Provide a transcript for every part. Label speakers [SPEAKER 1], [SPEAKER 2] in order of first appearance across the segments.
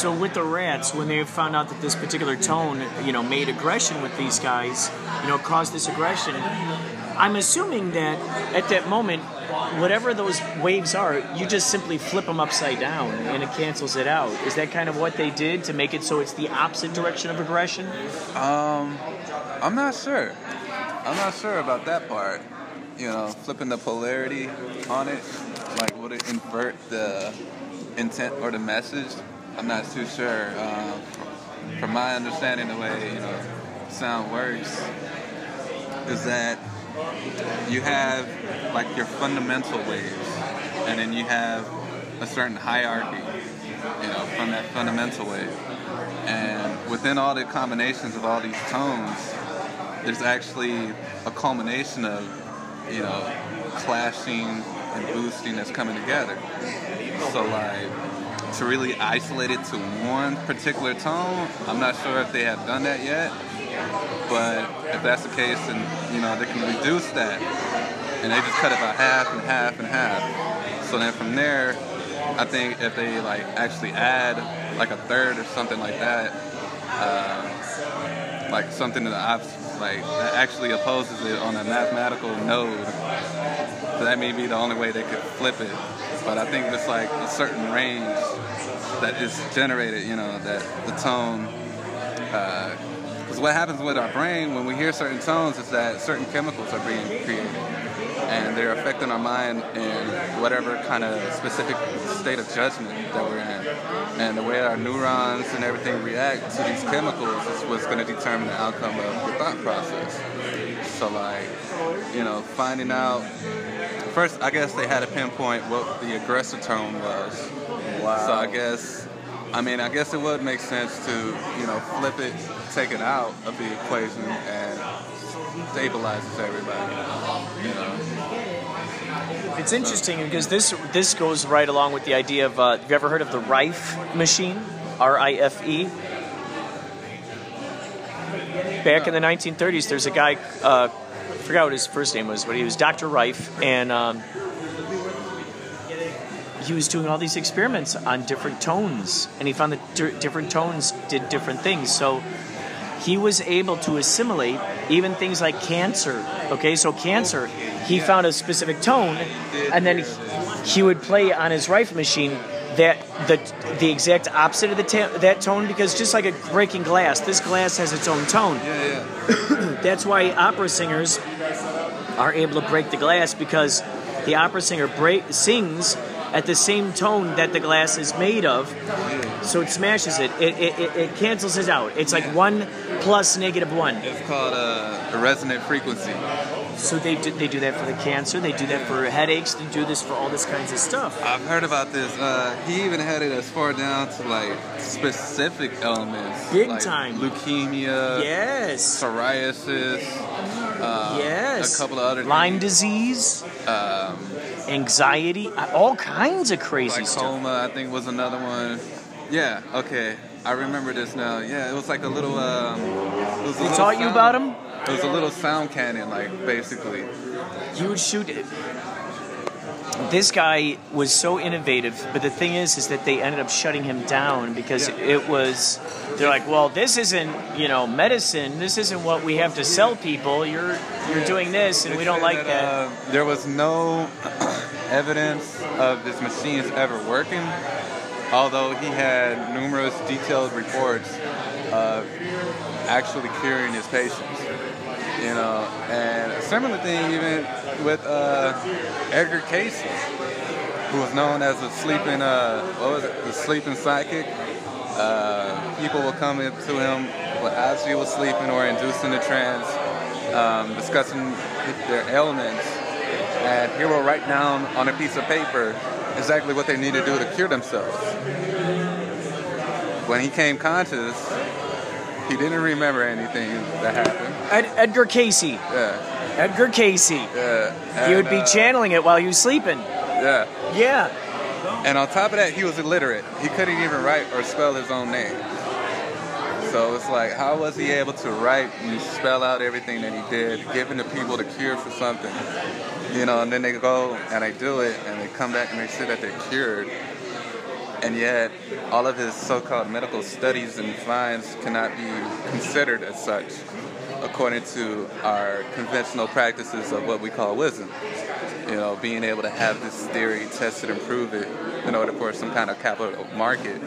[SPEAKER 1] So with the rats, when they found out that this particular tone, you know, made aggression with these guys, you know, caused this aggression, I'm assuming that at that moment, whatever those waves are, you just simply flip them upside down and it cancels it out. Is that kind of what they did to make it so it's the opposite direction of aggression?
[SPEAKER 2] um, I'm not sure. I'm not sure about that part. You know, flipping the polarity on it, like would it invert the intent or the message? I'm not too sure. Um, from my understanding, the way you know sound works is that you have like your fundamental waves, and then you have a certain hierarchy, you know, from that fundamental wave. And within all the combinations of all these tones, there's actually a culmination of, you know, clashing and boosting that's coming together. So like to really isolate it to one particular tone, I'm not sure if they have done that yet. But if that's the case, then you know they can reduce that, and they just cut it by half and half and half. So then from there, I think if they like actually add like a third or something like that, uh, like something that like that actually opposes it on a mathematical node, that may be the only way they could flip it. But I think it's like a certain range that is generated, you know, that the tone. Uh, because what happens with our brain when we hear certain tones is that certain chemicals are being created, and they're affecting our mind in whatever kind of specific state of judgment that we're in. And the way our neurons and everything react to these chemicals is what's going to determine the outcome of your thought process. So, like, you know, finding out. First, I guess they had to pinpoint what the aggressive tone was.
[SPEAKER 1] Wow.
[SPEAKER 2] So I guess, I mean, I guess it would make sense to, you know, flip it, take it out of the equation, and stabilizes everybody. You know.
[SPEAKER 1] It's interesting because this this goes right along with the idea of uh, have you ever heard of the Rife machine? R I F E. Back in the 1930s, there's a guy, uh, forgot what his first name was, but he was Dr. Rife, and um, he was doing all these experiments on different tones, and he found that di- different tones did different things. So he was able to assimilate even things like cancer. Okay, so cancer, he found a specific tone, and then he, would play on his rifle machine that the the exact opposite of the ta- that tone because just like a breaking glass, this glass has its own tone.
[SPEAKER 2] Yeah, yeah.
[SPEAKER 1] That's why opera singers are able to break the glass because the opera singer break, sings at the same tone that the glass is made of, so it smashes it. It, it, it, it cancels it out. It's like one plus negative one.
[SPEAKER 2] It's called uh, a resonant frequency.
[SPEAKER 1] So they do, they do that for the cancer. They do that for headaches. They do this for all this kinds of stuff.
[SPEAKER 2] I've heard about this. Uh, he even had it as far down to like specific elements,
[SPEAKER 1] Big
[SPEAKER 2] like
[SPEAKER 1] time.
[SPEAKER 2] leukemia,
[SPEAKER 1] Yes.
[SPEAKER 2] psoriasis, uh,
[SPEAKER 1] yes.
[SPEAKER 2] a couple of other
[SPEAKER 1] Lyme
[SPEAKER 2] things.
[SPEAKER 1] disease,
[SPEAKER 2] Um,
[SPEAKER 1] anxiety, uh, all kinds of crazy stuff.
[SPEAKER 2] Glaucoma, I think, was another one. Yeah, okay. I remember this now. Yeah, it was like a little. Um, it was a
[SPEAKER 1] They
[SPEAKER 2] little
[SPEAKER 1] taught you about 'em?
[SPEAKER 2] It was a little sound cannon, like basically.
[SPEAKER 1] you would shoot it. This guy was so innovative, but the thing is, is that they ended up shutting him down because
[SPEAKER 2] Yeah.
[SPEAKER 1] it was. They're like, well, this isn't, you know, medicine. This isn't what we have to sell people. You're, you're doing this, and
[SPEAKER 2] They
[SPEAKER 1] we don't like that.
[SPEAKER 2] Uh, there was no. evidence of this machines ever working, although he had numerous detailed reports of actually curing his patients. You know, and a similar thing even with uh, Edgar Cayce, who was known as the sleeping, uh, what was it, the sleeping psychic. Uh, people would come up to him as he was sleeping or induced in a trance, um, discussing their ailments, and he will write down on a piece of paper exactly what they need to do to cure themselves. When he came conscious, he didn't remember anything that happened.
[SPEAKER 1] Ed- Edgar Cayce.
[SPEAKER 2] Yeah,
[SPEAKER 1] Edgar Cayce.
[SPEAKER 2] yeah.
[SPEAKER 1] He would be
[SPEAKER 2] uh,
[SPEAKER 1] channeling it while he was sleeping.
[SPEAKER 2] Yeah.
[SPEAKER 1] Yeah.
[SPEAKER 2] And on top of that, he was illiterate. He couldn't even write or spell his own name. So it's like, how was he able to write and spell out everything that he did, giving the people the cure for something? You know, and then they go and they do it, and they come back and they say that they're cured. And yet, all of his so called medical studies and finds cannot be considered as such, according to our conventional practices of what we call wisdom you know, being able to have this theory tested and prove it in order for some kind of capital market,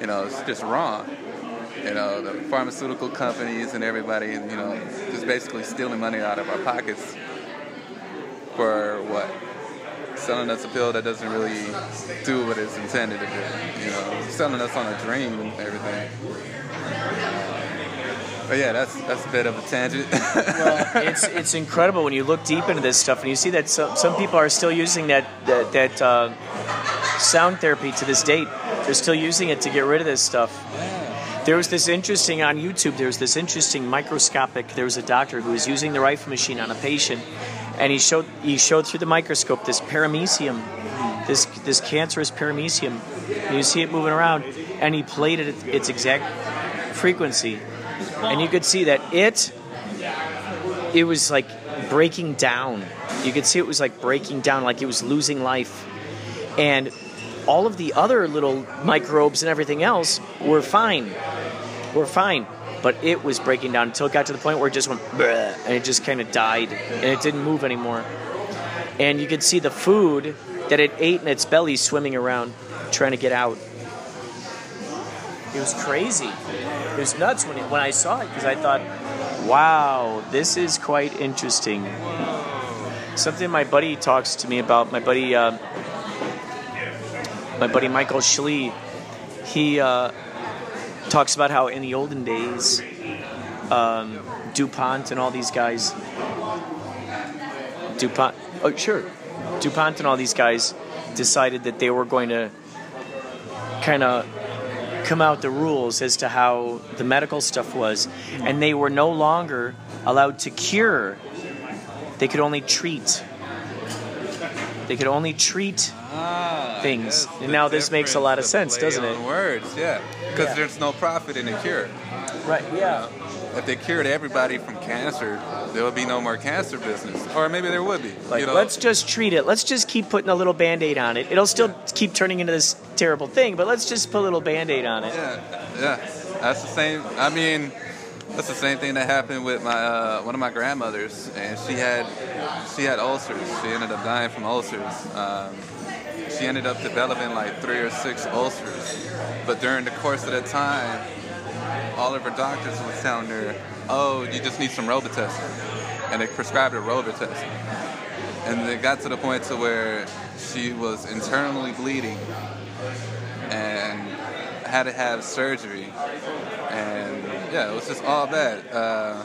[SPEAKER 2] you know, it's just wrong. You know, the pharmaceutical companies and everybody, you know, just basically stealing money out of our pockets for what? Selling us a pill that doesn't really do what it's intended to do. You know, selling us on a dream and everything. But yeah, that's that's a bit of a tangent.
[SPEAKER 1] well, it's it's incredible when you look deep into this stuff and you see that some, some people are still using that that, that uh, sound therapy to this date. They're still using it to get rid of this stuff. There was this interesting on YouTube. There was this interesting microscopic. There was a doctor who was using the rifle machine on a patient, and he showed he showed through the microscope this paramecium, this this cancerous paramecium. And you see it moving around, and he played it at its exact frequency, and you could see that it it was like breaking down. You could see it was like breaking down, like it was losing life. And all of the other little microbes and everything else were fine. Were fine. But it was breaking down until it got to the point where it just went and it just kind of died and it didn't move anymore. And you could see the food that it ate in its belly swimming around, trying to get out. It was crazy. It was nuts when, it, when I saw it because I thought, wow, this is quite interesting. Something my buddy talks to me about. My buddy, uh, my buddy Michael Schlee, he uh, talks about how in the olden days, um, DuPont and all these guys, DuPont, oh sure, DuPont and all these guys decided that they were going to kind of come out the rules as to how the medical stuff was, and they were no longer allowed to cure. They could only treat. They could only treat
[SPEAKER 2] Ah,
[SPEAKER 1] things. And now this makes a lot of sense, doesn't it?
[SPEAKER 2] Words, yeah, because
[SPEAKER 1] Yeah.
[SPEAKER 2] there's no profit in a cure.
[SPEAKER 1] Right. Yeah.
[SPEAKER 2] If they cured everybody from cancer, there would be no more cancer business, or maybe there would be.
[SPEAKER 1] Like,
[SPEAKER 2] you know?
[SPEAKER 1] let's just treat it. Let's just keep putting a little band aid on it. It'll still keep turning into this terrible thing, but let's just put a little band aid on it.
[SPEAKER 2] Yeah, yeah, that's the same. I mean, that's the same thing that happened with my uh, one of my grandmothers, and she had she had ulcers. She ended up dying from ulcers. Um, she ended up developing like three or six ulcers, but during the course of that time, all of her doctors was telling her, "Oh, you just need some Robitussin," and they prescribed her Robitussin. And it got to the point to where she was internally bleeding and had to have surgery. And yeah, it was just all bad. Uh,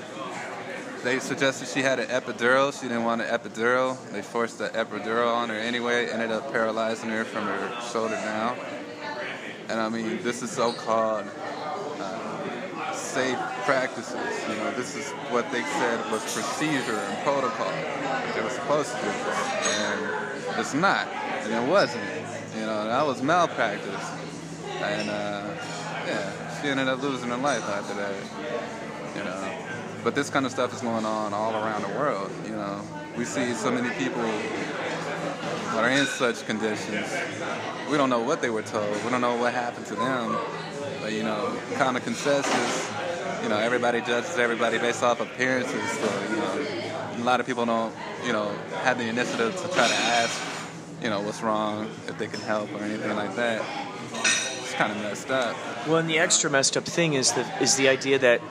[SPEAKER 2] they suggested she had an epidural. She didn't want an epidural. They forced the epidural on her anyway. Ended up paralyzing her from her shoulder down. And I mean, this is so-called uh, safe practices. You know, this is what they said was procedure and protocol they were supposed to do, and it's not, and it wasn't. You know, that was malpractice, and uh, yeah, she ended up losing her life after that. You know, but this kind of stuff is going on all around the world. You know, we see so many people that are in such conditions. We don't know what they were told. We don't know what happened to them. But you know, common consensus. You know, everybody judges everybody based off appearances. So you know, a lot of people don't, you know, have the initiative to try to ask you know, what's wrong, if they can help or anything like that. It's kind of messed up.
[SPEAKER 1] Well, and the extra messed up thing is the is the idea that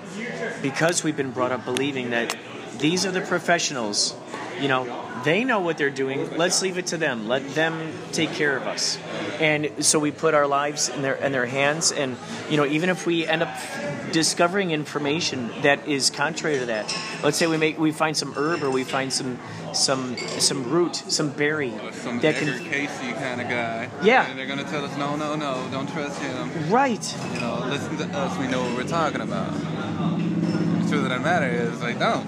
[SPEAKER 1] because we've been brought up believing that these are the professionals, you know, they know what they're doing. Let's leave it to them. Let them take care of us. And so we put our lives in their in their hands. And you know, even if we end up discovering information that is contrary to that, let's say we make we find some herb or we find some some some root, some berry
[SPEAKER 2] some
[SPEAKER 1] that
[SPEAKER 2] Edgar
[SPEAKER 1] can
[SPEAKER 2] Cayce kind of guy.
[SPEAKER 1] Yeah.
[SPEAKER 2] And they're gonna tell us, no, no, no, don't trust him.
[SPEAKER 1] right.
[SPEAKER 2] You know, listen to us. We know what we're talking about. The truth of the matter is, they don't.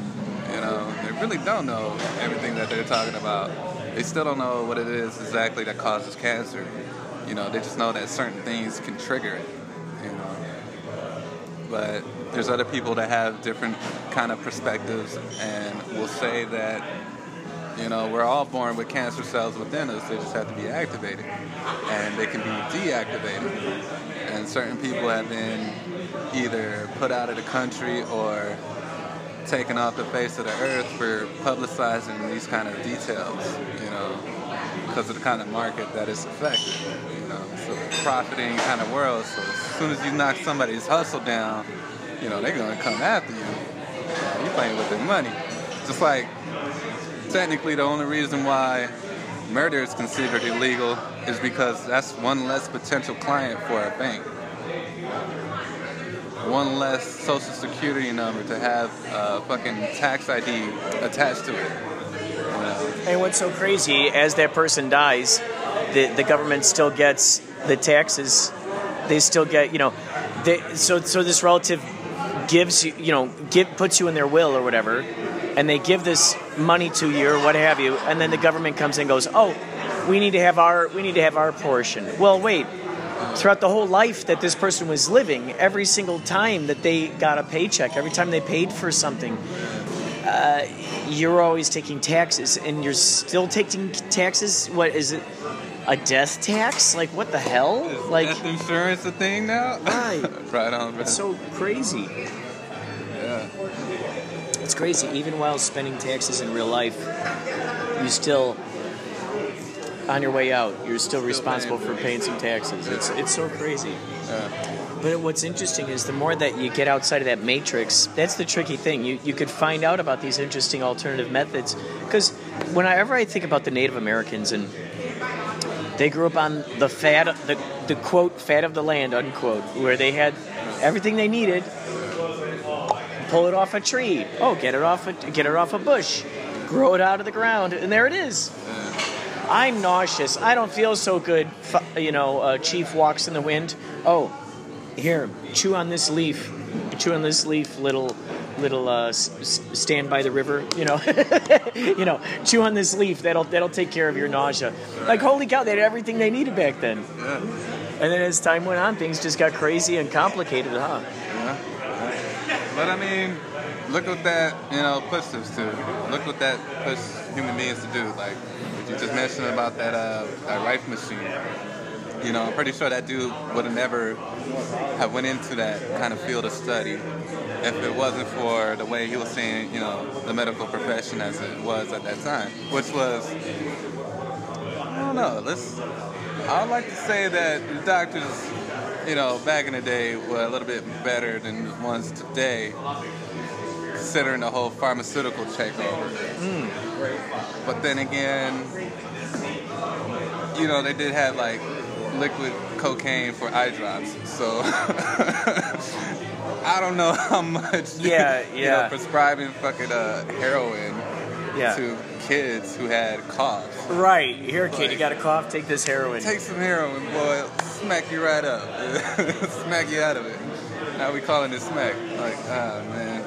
[SPEAKER 2] You know, they really don't know everything that they're talking about. They still don't know what it is exactly that causes cancer. You know, they just know that certain things can trigger it. You know, but there's other people that have different kind of perspectives and will say that you know, we're all born with cancer cells within us. They just have to be activated, and they can be deactivated. And certain people have been either put out of the country or taken off the face of the earth for publicizing these kind of details. You know, because of the kind of market that is affected. You know, it's a profiting kind of world. So as soon as you knock somebody's hustle down, you know, they're gonna come after you. You're playing with their money, just like technically the only reason why murder is considered illegal is because that's one less potential client for a bank. One less social security number to have a fucking tax ID attached to it. You know?
[SPEAKER 1] And what's so crazy, as that person dies, the, the government still gets the taxes. They still get, you know, they, so so this relative gives you, you know, give, puts you in their will or whatever, and they give this money to you or what have you, and then the government comes in and goes, oh, we need to have our we need to have our portion. Well, wait. Throughout the whole life that this person was living, every single time that they got a paycheck, every time they paid for something, uh, you're always taking taxes, and you're still taking taxes. What is it? A death tax? Like what the hell?
[SPEAKER 2] Is
[SPEAKER 1] Like
[SPEAKER 2] death insurance a thing now?
[SPEAKER 1] Right.
[SPEAKER 2] right on,
[SPEAKER 1] it's so crazy.
[SPEAKER 2] yeah.
[SPEAKER 1] It's crazy. Even while spending taxes in real life, you still, on your way out, you're still responsible for paying some taxes. It's it's so crazy. But what's interesting is the more that you get outside of that matrix, that's the tricky thing. You, you could find out about these interesting alternative methods. Because whenever I think about the Native Americans and they grew up on the fat, the, the quote, fat of the land, unquote, where they had everything they needed. Pull it off a tree. Oh, get it off a, get it off a bush. Grow it out of the ground, and there it is. I'm nauseous. I don't feel so good. You know, uh, Chief walks in the wind. Oh, here, chew on this leaf. Chew on this leaf, little, little. Uh, s- stand by the river. You know, you know, chew on this leaf. That'll that'll take care of your nausea. Like holy cow, they had everything they needed back then.
[SPEAKER 2] Yeah.
[SPEAKER 1] And then as time went on, things just got crazy and complicated, huh?
[SPEAKER 2] Yeah. But I mean, look what that you know pushed us to. Look what that pushed human beings to do. Like what you just mentioned about that uh, that rifle machine. You know, I'm pretty sure that dude would have never have went into that kind of field of study if it wasn't for the way he was seeing, you know, the medical profession as it was at that time, which was I don't know. Let's. I would like to say that the doctors, you know, back in the day were a little bit better than the ones today, considering the whole pharmaceutical takeover. But then again, you know, they did have like liquid cocaine for eye drops, so I don't know how much.
[SPEAKER 1] Yeah,
[SPEAKER 2] You know,
[SPEAKER 1] yeah.
[SPEAKER 2] prescribing fucking uh, heroin
[SPEAKER 1] Yeah.
[SPEAKER 2] to kids who had coughs.
[SPEAKER 1] Right. Here, kid, you got a cough. Take this heroin.
[SPEAKER 2] Take some heroin, boy. Smack you right up. smack you out of it. Now we calling it smack. Like, ah, man.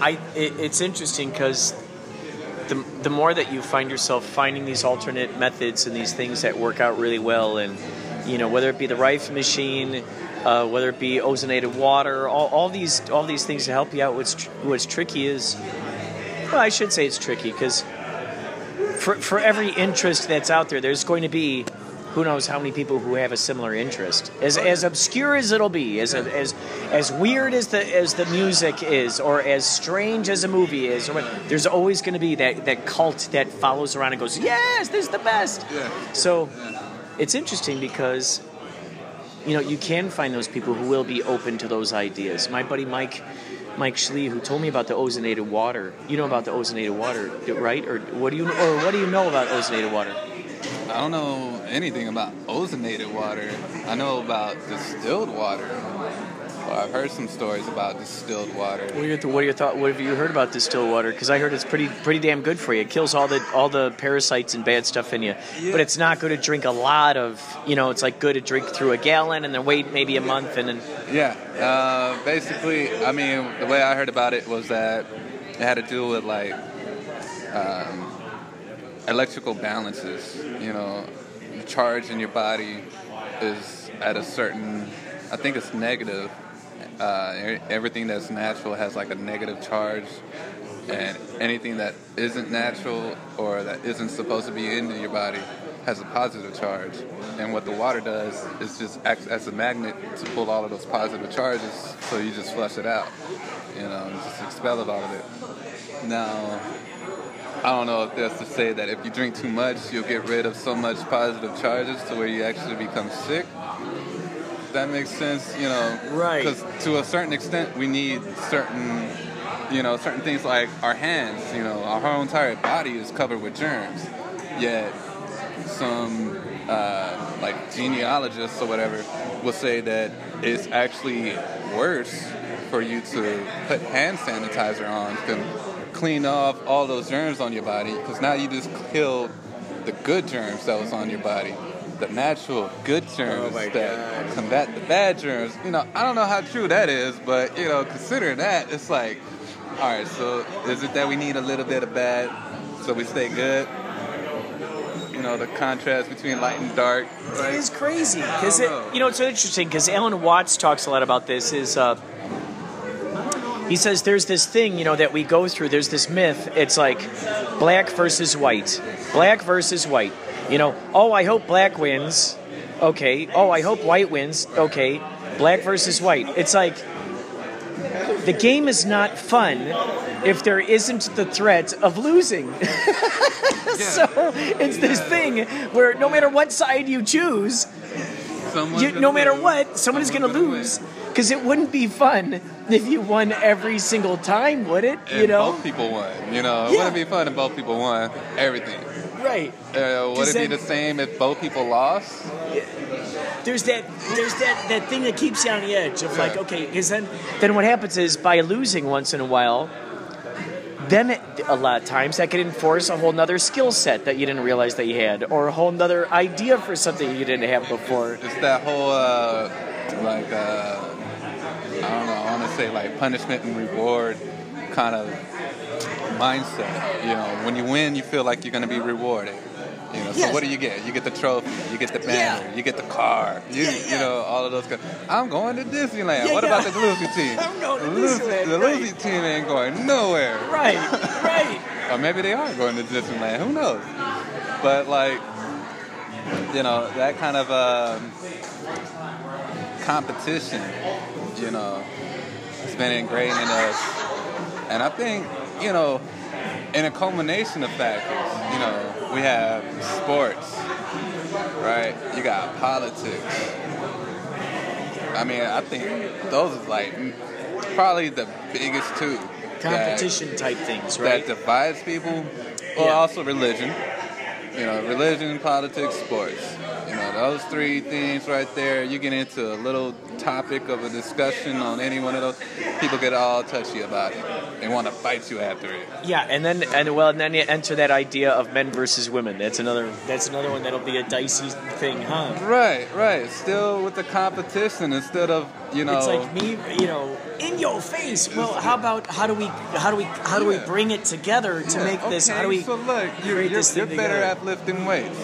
[SPEAKER 1] I it, it's interesting because the the more that you find yourself finding these alternate methods and these things that work out really well, and you know whether it be the rifle machine, uh, whether it be ozonated water, all, all these all these things to help you out. What's tr- what's tricky is, well, I should say it's tricky because for for every interest that's out there, there's going to be who knows how many people who have a similar interest. As as obscure as it'll be, as as as weird as the as the music is, or as strange as a movie is, or what, there's always going to be that that cult that follows around and goes, "Yes, this is the best."
[SPEAKER 2] Yeah.
[SPEAKER 1] So it's interesting because you know you can find those people who will be open to those ideas. My buddy Mike. Mike Schlee, who told me about the ozonated water. You know about the ozonated water, right? Or what do you or what do you know about ozonated water?
[SPEAKER 2] I don't know anything about ozonated water. I know about distilled water. Well, I've heard some stories about distilled water.
[SPEAKER 1] What are your, what are your thought? What have you heard about distilled water? Because I heard it's pretty pretty damn good for you. It kills all the all the parasites and bad stuff in you.
[SPEAKER 2] Yeah.
[SPEAKER 1] But it's not good to drink a lot of. You know, it's like good to drink through a gallon and then wait maybe a month and then.
[SPEAKER 2] Yeah, uh, basically, I mean, the way I heard about it was that it had to do with like um, electrical balances. You know, charge in your body is at a certain, I think it's negative. Uh, everything that's natural has like a negative charge, and anything that isn't natural or that isn't supposed to be in your body has a positive charge. And what the water does is just acts as a magnet to pull all of those positive charges, so you just flush it out, you know, just expel it all of it. Now, I don't know if that's to say that if you drink too much, you'll get rid of so much positive charges to where you actually become sick. That makes sense, you know.
[SPEAKER 1] Right.
[SPEAKER 2] Because to a certain extent, we need certain, you know, certain things like our hands. You know, our whole entire body is covered with germs. Yet, some uh, like genealogists or whatever will say that it's actually worse for you to put hand sanitizer on than clean off all those germs on your body because now you just killed the good germs that was on your body the natural good germs
[SPEAKER 1] Oh
[SPEAKER 2] that
[SPEAKER 1] God.
[SPEAKER 2] combat the bad germs you know i don't know how true that is but you know considering that it's like all right so is it that we need a little bit of bad so we stay good you know the contrast between light and dark
[SPEAKER 1] It is crazy because
[SPEAKER 2] it, know.
[SPEAKER 1] you know it's interesting because Alan Watts talks a lot about this. Is uh, he says there's this thing you know that we go through. There's this myth. It's like black versus white, black versus white. You know, oh I hope black wins. Okay. Oh I hope white wins. Okay. Black versus white. It's like the game is not fun if there isn't the threat of losing. so it's this thing where no matter what side you choose, you, no matter
[SPEAKER 2] lose,
[SPEAKER 1] what, someone is going to
[SPEAKER 2] someone's gonna
[SPEAKER 1] lose. Because it wouldn't be fun if you won every single time, would it?
[SPEAKER 2] win.
[SPEAKER 1] you know,
[SPEAKER 2] both people won. You know, it
[SPEAKER 1] Yeah.
[SPEAKER 2] wouldn't be fun if both people won everything.
[SPEAKER 1] right?
[SPEAKER 2] Uh, would it be the same if both people lost?
[SPEAKER 1] There's that, there's that, that thing that keeps you on the edge of like, okay, because then, then what happens is by losing once in a while, then it, a lot of times that could enforce a whole nother skill set that you didn't realize that you had, or a whole nother idea for something you didn't have before.
[SPEAKER 2] It's that whole uh, like uh, I don't know. I want to say like punishment and reward kind of mindset. You know, when you win, you feel like you're going to be rewarded. You know, so
[SPEAKER 1] Yes.
[SPEAKER 2] what do you get? You get the trophy, you get the banner,
[SPEAKER 1] Yeah.
[SPEAKER 2] you get the car, you,
[SPEAKER 1] Yeah,
[SPEAKER 2] you know, all of those. Guys. I'm going to Disneyland.
[SPEAKER 1] Yeah,
[SPEAKER 2] what
[SPEAKER 1] yeah.
[SPEAKER 2] about the losing team?
[SPEAKER 1] I'm going to
[SPEAKER 2] the losing-
[SPEAKER 1] Disneyland,
[SPEAKER 2] The
[SPEAKER 1] right.
[SPEAKER 2] losing team ain't going nowhere.
[SPEAKER 1] Right, right.
[SPEAKER 2] Or maybe they are going to Disneyland. Who knows? But like, you know, that kind of um, competition, you know, it's been ingrained in us. And I think, you know, in a culmination of factors, you know, we have sports, right? You got politics. I mean, I think those are like probably the biggest two. that-
[SPEAKER 1] Competition type things,
[SPEAKER 2] that divides people, or
[SPEAKER 1] Yeah.
[SPEAKER 2] also religion. You know, religion, politics, sports. You know, those three things right there. You get into a little topic of a discussion on any one of those, people get all touchy about it. They want to fight you after it.
[SPEAKER 1] Yeah, and then and well, and then you enter that idea of men versus women. That's another. That's another one that'll be a dicey thing, huh?
[SPEAKER 2] Right, right. Still with the competition instead of you know.
[SPEAKER 1] It's like me, you know, in your face. Well, how about how do we how do we how do we bring it together to
[SPEAKER 2] Yeah,
[SPEAKER 1] make this? How
[SPEAKER 2] okay,
[SPEAKER 1] do we?
[SPEAKER 2] So look, you're,
[SPEAKER 1] create
[SPEAKER 2] you're,
[SPEAKER 1] this
[SPEAKER 2] you're better
[SPEAKER 1] together?
[SPEAKER 2] at lifting weights.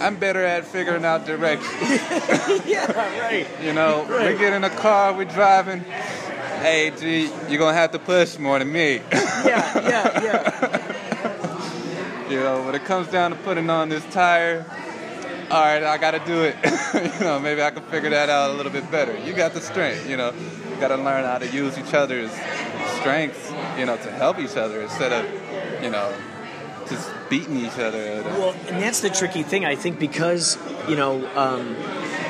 [SPEAKER 2] I'm better at figuring out directions.
[SPEAKER 1] yeah, right.
[SPEAKER 2] You know,
[SPEAKER 1] Right.
[SPEAKER 2] we get in a car, we're driving. Hey, G, you're gonna have to push more than me.
[SPEAKER 1] Yeah, yeah, yeah.
[SPEAKER 2] you know, when it comes down to putting on this tire, all right, I got to do it. you know, maybe I can figure that out a little bit better. You got the strength, you know. You got to learn how to use each other's strengths, you know, to help each other instead of, you know, just beating each other.
[SPEAKER 1] Well, and that's the tricky thing, I think, because you know. Um,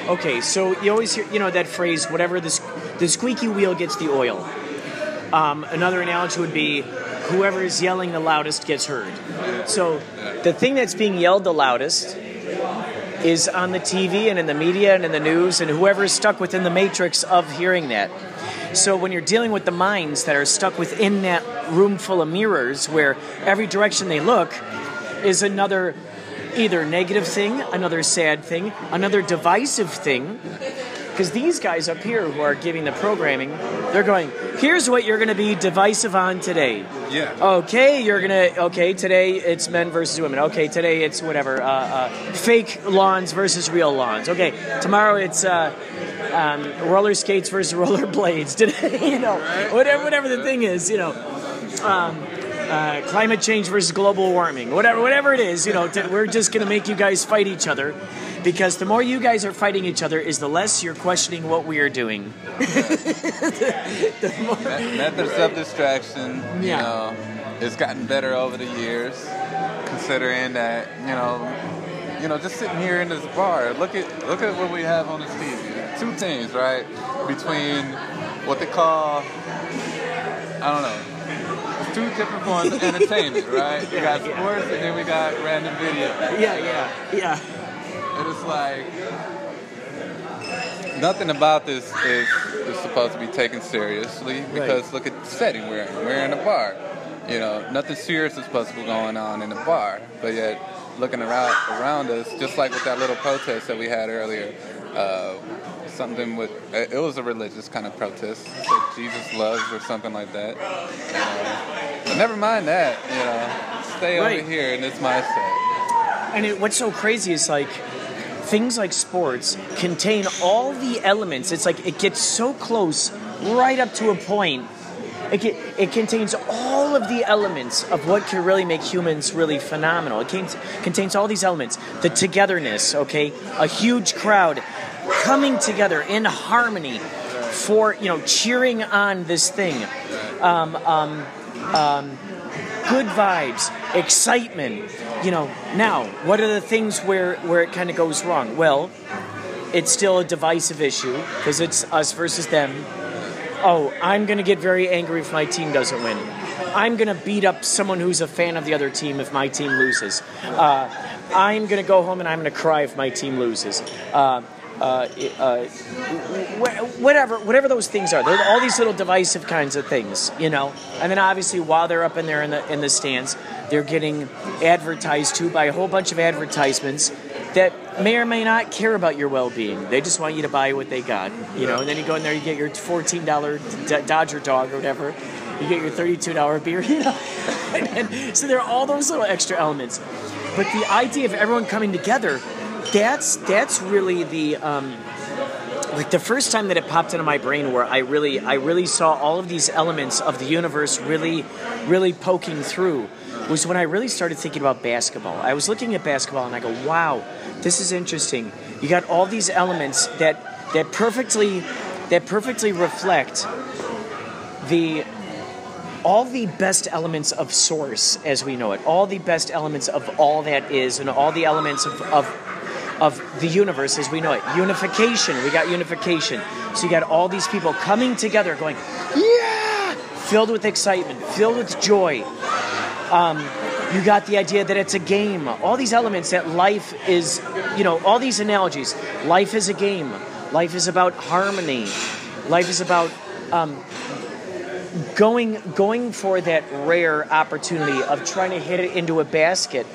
[SPEAKER 1] okay, so you always hear, you know, that phrase, whatever the the squeaky wheel gets the oil. Um, another analogy would be, whoever is yelling the loudest gets heard. So, the thing that's being yelled the loudest is on the TV and in the media and in the news, and whoever is stuck within the matrix of hearing that. So when you're dealing with the minds that are stuck within that room full of mirrors where every direction they look is another either negative thing, another sad thing, another divisive thing. Because these guys up here who are giving the programming, they're going, here's what you're going to be divisive on today.
[SPEAKER 2] Yeah.
[SPEAKER 1] Okay, you're going to, okay, today it's men versus women. Okay, today it's whatever, uh, uh, fake lawns versus real lawns. Okay, tomorrow it's uh, um, roller skates versus roller blades. Today, you know, whatever, whatever the thing is, you know. Um, uh, climate change versus global warming, whatever, whatever it is, you know, t- we're just going to make you guys fight each other, because the more you guys are fighting each other, is the less you're questioning what we are doing. the more,
[SPEAKER 2] Methods of distraction, you
[SPEAKER 1] Yeah.
[SPEAKER 2] know, it's gotten better over the years, considering that, you know, you know, just sitting here in this bar, look at look at what we have on this TV. Two things, right? Between what they call, I don't know, two different forms of entertainment, right? We got
[SPEAKER 1] Yeah,
[SPEAKER 2] sports and then we got random video.
[SPEAKER 1] yeah, yeah, yeah.
[SPEAKER 2] And it's like nothing about this is, is supposed to be taken seriously because look at the setting we're in. We're in a bar. You know, nothing serious is supposed to be going on in the bar. But yet, looking around around us, just like with that little protest that we had earlier, uh, something with it was a religious kind of protest. It said Jesus loves or something like that. You know. But never mind that. You know, stay
[SPEAKER 1] Right.
[SPEAKER 2] over here in this mindset.
[SPEAKER 1] And it, what's so crazy is like things like sports contain all the elements. It's like it gets so close, right up to a point. It, ca- it contains all of the elements of what can really make humans really phenomenal. It contains, contains all these elements the togetherness, okay? A huge crowd coming together in harmony for, you know, cheering on this thing. Um, um, um, good vibes, excitement. You know, now, what are the things where, where it kind of goes wrong? Well, it's still a divisive issue because it's us versus them. Oh, I'm going to get very angry if my team doesn't win. I'm going to beat up someone who's a fan of the other team if my team loses. Uh, I'm going to go home and I'm going to cry if my team loses. Uh, uh, uh, whatever, whatever those things are, They're all these little divisive kinds of things, you know. And then obviously, while they're up in there in the in the stands, they're getting advertised to by a whole bunch of advertisements that may or may not care about your well-being. They just want you to buy what they got, you know. And then you go in there, you get your fourteen dollar D- Dodger dog or whatever. You get your thirty-two dollar beer, you know. and so there are all those little extra elements. But the idea of everyone coming together, that's that's really the. Um, like the first time that it popped into my brain where I really I really saw all of these elements of the universe really really poking through was when I really started thinking about basketball. I was looking at basketball and I go, "Wow, this is interesting. You got all these elements that that perfectly that perfectly reflect the all the best elements of source as we know it all the best elements of all that is and all the elements of, of of the universe as we know it. Unification. We got unification. So you got all these people coming together going yeah! Filled with excitement filled with joy. Um, you got the idea that it's a game. All these elements that life is you know all these analogies. Life is a game. Life is about harmony. Life is about um, going going for that rare opportunity of trying to hit it into a basket.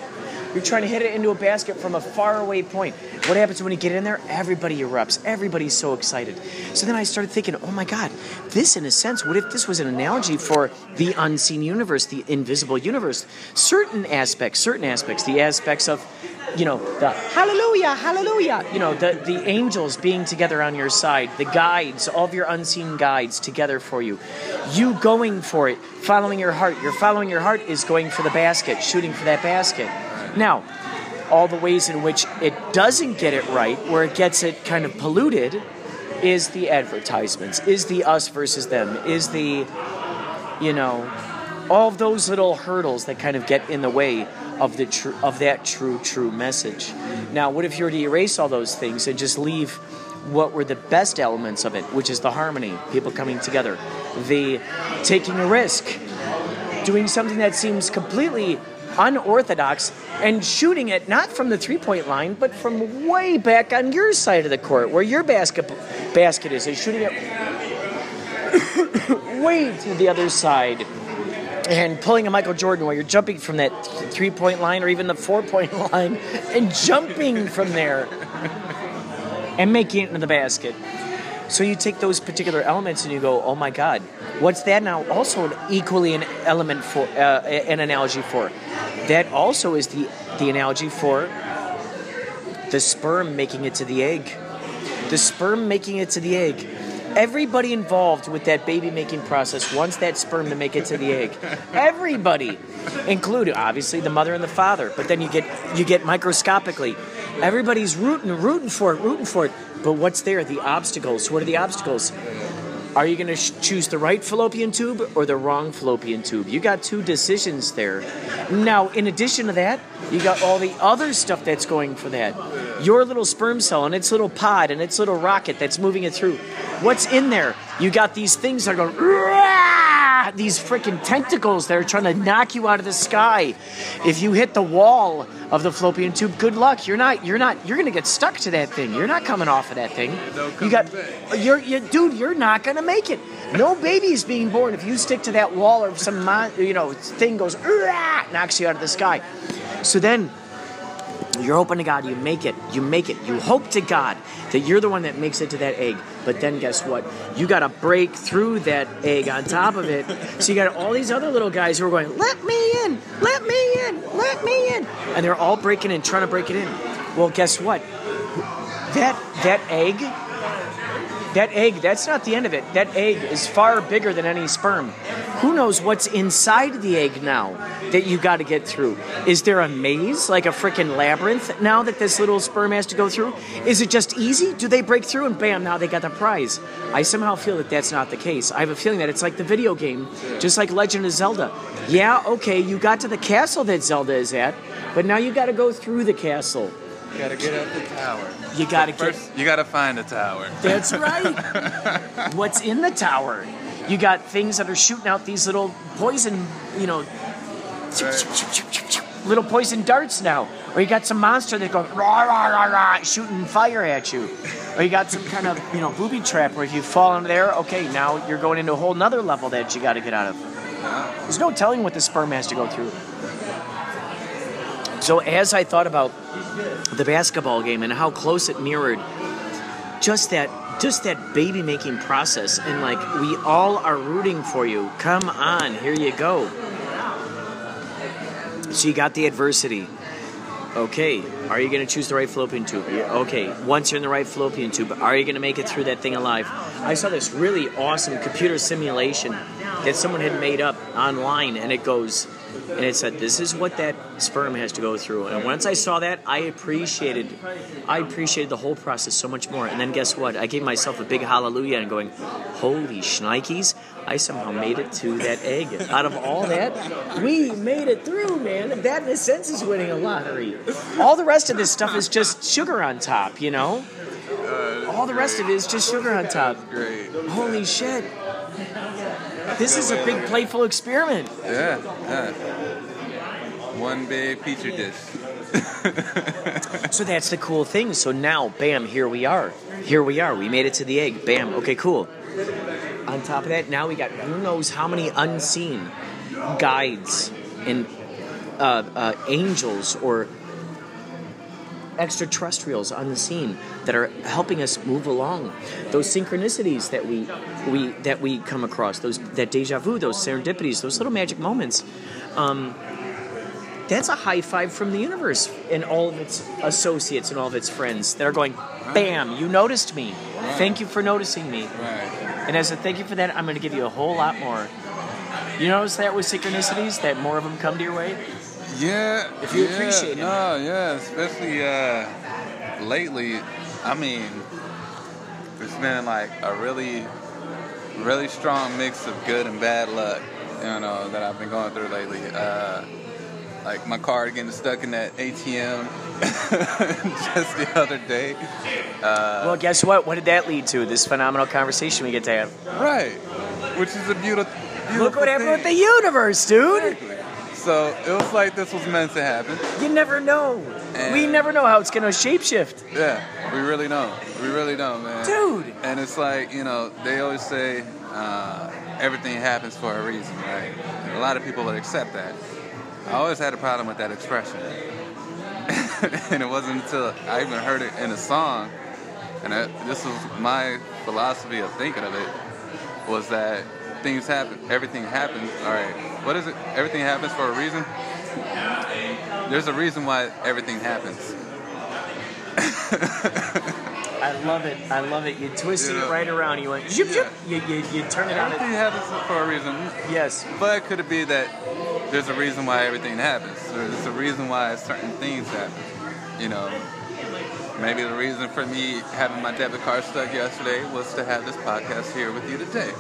[SPEAKER 1] You're trying to hit it into a basket from a faraway point. What happens when you get in there? Everybody erupts. Everybody's so excited. So then I started thinking, oh my God, this in a sense, what if this was an analogy for the unseen universe, the invisible universe? Certain aspects, certain aspects, the aspects of, you know, the hallelujah, hallelujah, you know, the, the angels being together on your side, the guides, all of your unseen guides together for you. You going for it, following your heart. You're following your heart is going for the basket, shooting for that basket. Now, all the ways in which it doesn't get it right, where it gets it kind of polluted, is the advertisements, is the us versus them, is the, you know, all those little hurdles that kind of get in the way of the tr- of that true true message. Now, what if you were to erase all those things and just leave what were the best elements of it, which is the harmony, people coming together, the taking a risk, doing something that seems completely unorthodox and shooting it not from the three point line, but from way back on your side of the court where your basket basket is, and shooting it way to the other side and pulling a Michael Jordan while you're jumping from that three point line or even the four point line and jumping from there and making it into the basket. So you take those particular elements and you go, oh my God, what's that now? Also, equally an element for uh, an analogy for that. Also is the the analogy for the sperm making it to the egg. The sperm making it to the egg. Everybody involved with that baby making process wants that sperm to make it to the egg. Everybody, including obviously the mother and the father. But then you get you get microscopically. Everybody's rooting, rooting for it, rooting for it. But what's there? The obstacles. What are the obstacles? Are you going to sh- choose the right fallopian tube or the wrong fallopian tube? You got two decisions there. Now, in addition to that, you got all the other stuff that's going for that. Your little sperm cell and its little pod and its little rocket that's moving it through. What's in there? You got these things that are going, "Rah!" these freaking tentacles that are trying to knock you out of the sky. If you hit the wall of the fallopian tube, good luck. You're not. You're not. You're gonna get stuck to that thing. You're not coming off of that thing. You got.
[SPEAKER 2] back.
[SPEAKER 1] Uh, you're, you, dude. You're not gonna make it. No baby's being born if you stick to that wall or some mon- you know thing goes "Rah!" knocks you out of the sky. So then you're hoping to God you make it. You make it. You hope to God that you're the one that makes it to that egg. But then guess what? You got to break through that egg on top of it. So you got all these other little guys who are going, "Let me in, let me in, let me in," and they're all breaking in, trying to break it in. Well, guess what? That that egg, that egg, that's not the end of it. That egg is far bigger than any sperm. Who knows what's inside the egg now that you got to get through? Is there a maze, like a freaking labyrinth, now that this little sperm has to go through? Is it just easy? Do they break through and bam, now they got the prize? I somehow feel that that's not the case. I have a feeling that it's like the video game, just like Legend of Zelda. Yeah, okay, you got to the castle that Zelda is at, but now you got to go through the castle.
[SPEAKER 2] You gotta get up the tower.
[SPEAKER 1] You got to get.
[SPEAKER 2] You gotta find the tower.
[SPEAKER 1] That's right. What's in the tower? You got things that are shooting out these little poison, you know, little poison darts now. Or you got some monster that goes rah rah rah rah shooting fire at you. Or you got some kind of you know booby trap where if you fall into there, okay, now you're going into a whole nother level that you got to get out of. There's no telling what the sperm has to go through. So as I thought about the basketball game and how close it mirrored just that just that baby making process and like we all are rooting for you. Come on here you go. So you got the adversity. Okay are you going to choose the right fallopian tube? Okay once you're in the right fallopian tube are you going to make it through that thing alive? I saw this really awesome computer simulation that someone had made up online and it goes and it said this is what that sperm has to go through. And once i saw that i appreciated i appreciated the whole process so much more. And then guess what? I gave myself a big hallelujah and going holy shnikes i somehow made it to that egg. Out of all that we made it through man. That in a sense is winning a lottery. All the rest of this stuff is just sugar on top you know? All the rest of it is just sugar on top.
[SPEAKER 2] Great.
[SPEAKER 1] holy shit this is a big playful experiment
[SPEAKER 2] Yeah, yeah. One big petri dish.
[SPEAKER 1] So that's the cool thing. So now, bam, here we are. Here we are. We made it to the egg. Bam. Okay, cool. On top of that, now we got who knows how many unseen guides and uh, uh, angels or extraterrestrials on the scene that are helping us move along. Those synchronicities that we we that we come across, those that deja vu, those serendipities, those little magic moments. Um, that's a high five from the universe and all of its associates and all of its friends that are going, bam, you noticed me. Thank you for noticing me.
[SPEAKER 2] Right.
[SPEAKER 1] And as a thank you for that, I'm going to give you a whole lot more. You notice that with synchronicities, that more of them come to your way?
[SPEAKER 2] Yeah.
[SPEAKER 1] If you
[SPEAKER 2] yeah,
[SPEAKER 1] appreciate it.
[SPEAKER 2] No, yeah, especially uh, lately. I mean, it's been like a really, really strong mix of good and bad luck, you know, that I've been going through lately. Uh, like my car getting stuck in that ATM just the other day.
[SPEAKER 1] well, guess what? What did that lead to? This phenomenal conversation we get to have.
[SPEAKER 2] Right. Which is a beautiful, beautiful
[SPEAKER 1] Look what happened with the universe, dude.
[SPEAKER 2] Exactly. So it was like this was meant to happen.
[SPEAKER 1] You never know. we never know how it's gonna shapeshift.
[SPEAKER 2] Yeah, we really don't. We really don't, man.
[SPEAKER 1] Dude.
[SPEAKER 2] And it's like, you know, they always say uh, everything happens for a reason, right? And a lot of people would accept that. I always had a problem with that expression. and it wasn't until I even heard it in a song, and I, this was my philosophy of thinking of it, was that things happen, everything happens. All right, what is it? Everything happens for a reason. There's a reason why everything happens.
[SPEAKER 1] I love it. I love it. You twisted
[SPEAKER 2] Yeah.
[SPEAKER 1] it right around. You went zip. You, you, you turn it on.
[SPEAKER 2] Everything
[SPEAKER 1] It.
[SPEAKER 2] happens for a reason.
[SPEAKER 1] Yes.
[SPEAKER 2] But could it be that there's a reason why everything happens? There's a reason why certain things happen. You know, maybe the reason for me having my debit card stuck yesterday was to have this podcast here with you today.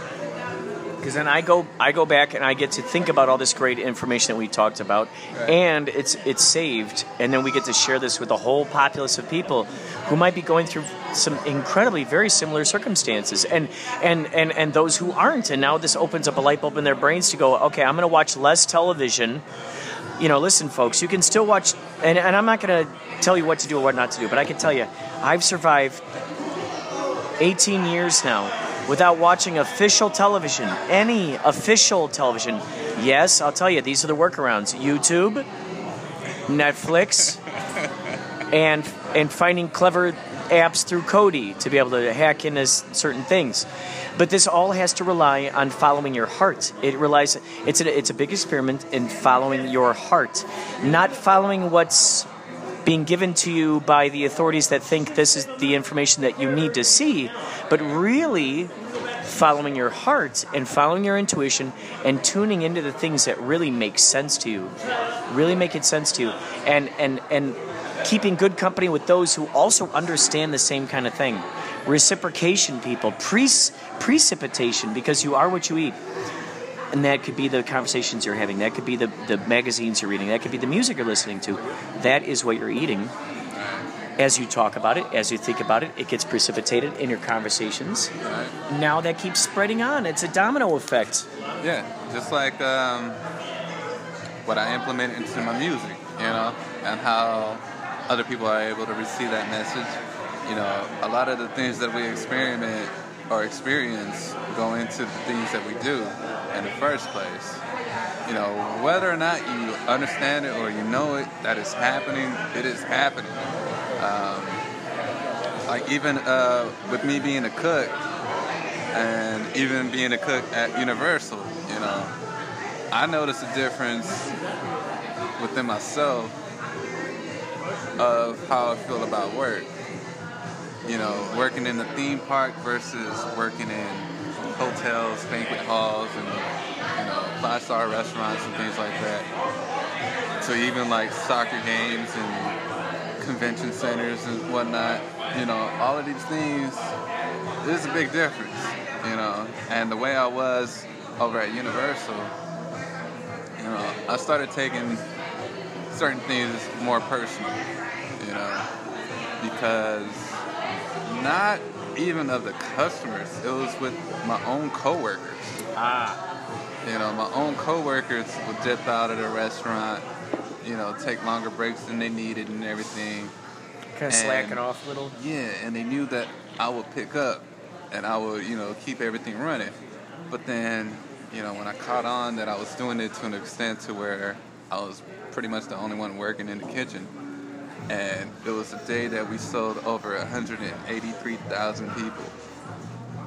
[SPEAKER 1] Because then I go, I go back and I get to think about all this great information that we talked about,
[SPEAKER 2] Right.
[SPEAKER 1] and it's it's saved, and then we get to share this with a whole populace of people who might be going through some incredibly very similar circumstances, and and and and those who aren't. And now this opens up a light bulb in their brains to go, okay, I'm going to watch less television. You know, listen, folks, you can still watch, and, and I'm not going to tell you what to do or what not to do, but I can tell you, I've survived 18 years now without watching official television, any official television. Yes, I'll tell you, these are the workarounds YouTube, Netflix, and, and finding clever apps through Kodi to be able to hack into certain things. But this all has to rely on following your heart. It relies. It's a, it's a big experiment in following your heart, not following what's being given to you by the authorities that think this is the information that you need to see, but really following your heart and following your intuition and tuning into the things that really make sense to you, really making sense to you, and and and keeping good company with those who also understand the same kind of thing. Reciprocation, people, pre- precipitation, because you are what you eat. And that could be the conversations you're having. That could be the, the magazines you're reading. That could be the music you're listening to. That is what you're eating. As you talk about it, as you think about it, it gets precipitated in your conversations. Now that keeps spreading on. It's a domino effect.
[SPEAKER 2] Yeah, just like um, what I implement into my music, you know, and how other people are able to receive that message. You know, a lot of the things that we experiment or experience go into the things that we do in the first place. You know, whether or not you understand it or you know it, that is happening, it is happening. Um, like even uh, with me being a cook, and even being a cook at Universal, you know, I noticed a difference within myself of how I feel about work. You know, working in the theme park versus working in hotels, banquet halls, and you know, five-star restaurants and things like that. So even like soccer games and convention centers and whatnot. You know, all of these things. There's a big difference. You know, and the way I was over at Universal, you know, I started taking certain things more personal. You know, because not even of the customers, it was with my own coworkers.
[SPEAKER 1] Ah.
[SPEAKER 2] You know, my own coworkers would dip out of the restaurant, you know, take longer breaks than they needed and everything.
[SPEAKER 1] Kind of slacking off a little.
[SPEAKER 2] Yeah, and they knew that I would pick up and I would, you know, keep everything running. But then, you know, when I caught on that I was doing it to an extent to where I was pretty much the only one working in the kitchen. And it was a day that we sold over 183,000 people.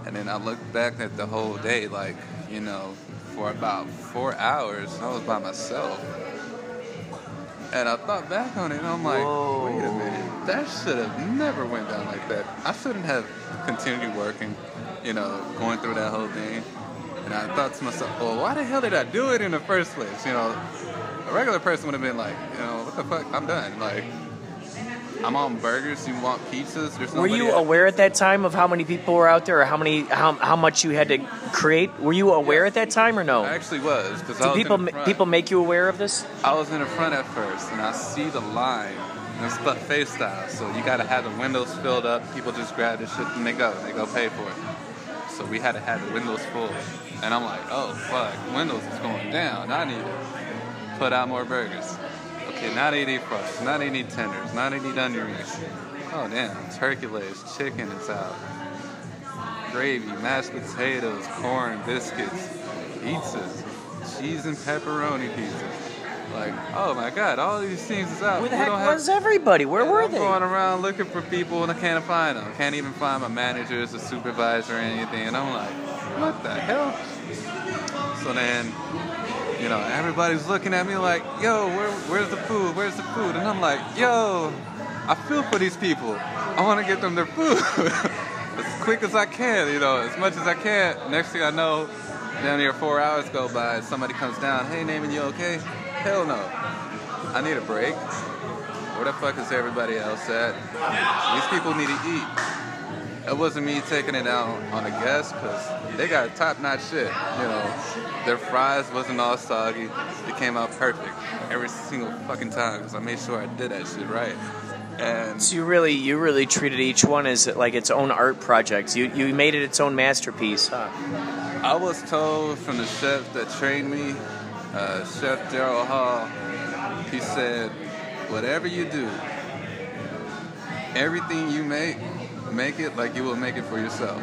[SPEAKER 2] And then I looked back at the whole day, like, you know, for about four hours, I was by myself. And I thought back on it, and I'm like,
[SPEAKER 1] Whoa.
[SPEAKER 2] wait a minute, that should have never went down like that. I shouldn't have continued working, you know, going through that whole thing. And I thought to myself, well, why the hell did I do it in the first place? You know, A regular person would have been like, you know, what the fuck? I'm done. Like, I'm on burgers. You want pizzas? There's
[SPEAKER 1] Were you aware at that time of how many people were out there, or how many how, how much you had to create? Were you aware at that time, or no?
[SPEAKER 2] I actually was because I
[SPEAKER 1] people
[SPEAKER 2] in the front.
[SPEAKER 1] people make you aware of this?
[SPEAKER 2] I was in the front at first, and I see the line. And it's buffet style, so you gotta have the windows filled up. People just grab the shit and they go. They go pay for it. So we had to have the windows full. And I'm like, oh fuck, windows is going down. I need to put out more burgers. Okay, they need fries. They need tenders. not they need onion rings. Oh damn, turkey legs, chicken is out. Gravy, mashed potatoes, corn, biscuits, pizzas, cheese and pepperoni pizzas. Like, oh my god, all these things is out.
[SPEAKER 1] Where the
[SPEAKER 2] We
[SPEAKER 1] heck
[SPEAKER 2] don't have-
[SPEAKER 1] was everybody? Where
[SPEAKER 2] and
[SPEAKER 1] were
[SPEAKER 2] I'm
[SPEAKER 1] they?
[SPEAKER 2] going around looking for people and I can't find them. Can't even find my managers, or supervisor, or anything. And I'm like, what the hell? So then, you know, everybody's looking at me like, yo, where, where's the food? Where's the food? And I'm like, yo, I feel for these people. I want to get them their food as quick as I can, you know, as much as I can. Next thing I know, down here four hours go by, somebody comes down, hey, Namon, you okay? Hell no. I need a break. Where the fuck is everybody else at? These people need to eat. It wasn't me taking it out on the guests because they got top-notch shit. You know, their fries wasn't all soggy. They came out perfect every single fucking time because I made sure I did that shit right. And
[SPEAKER 1] So you really you really treated each one as like its own art project. You you made it its own masterpiece. Huh?
[SPEAKER 2] I was told from the chef that trained me, uh, Chef Daryl Hall, he said, whatever you do, everything you make, make it like you will make it for yourself.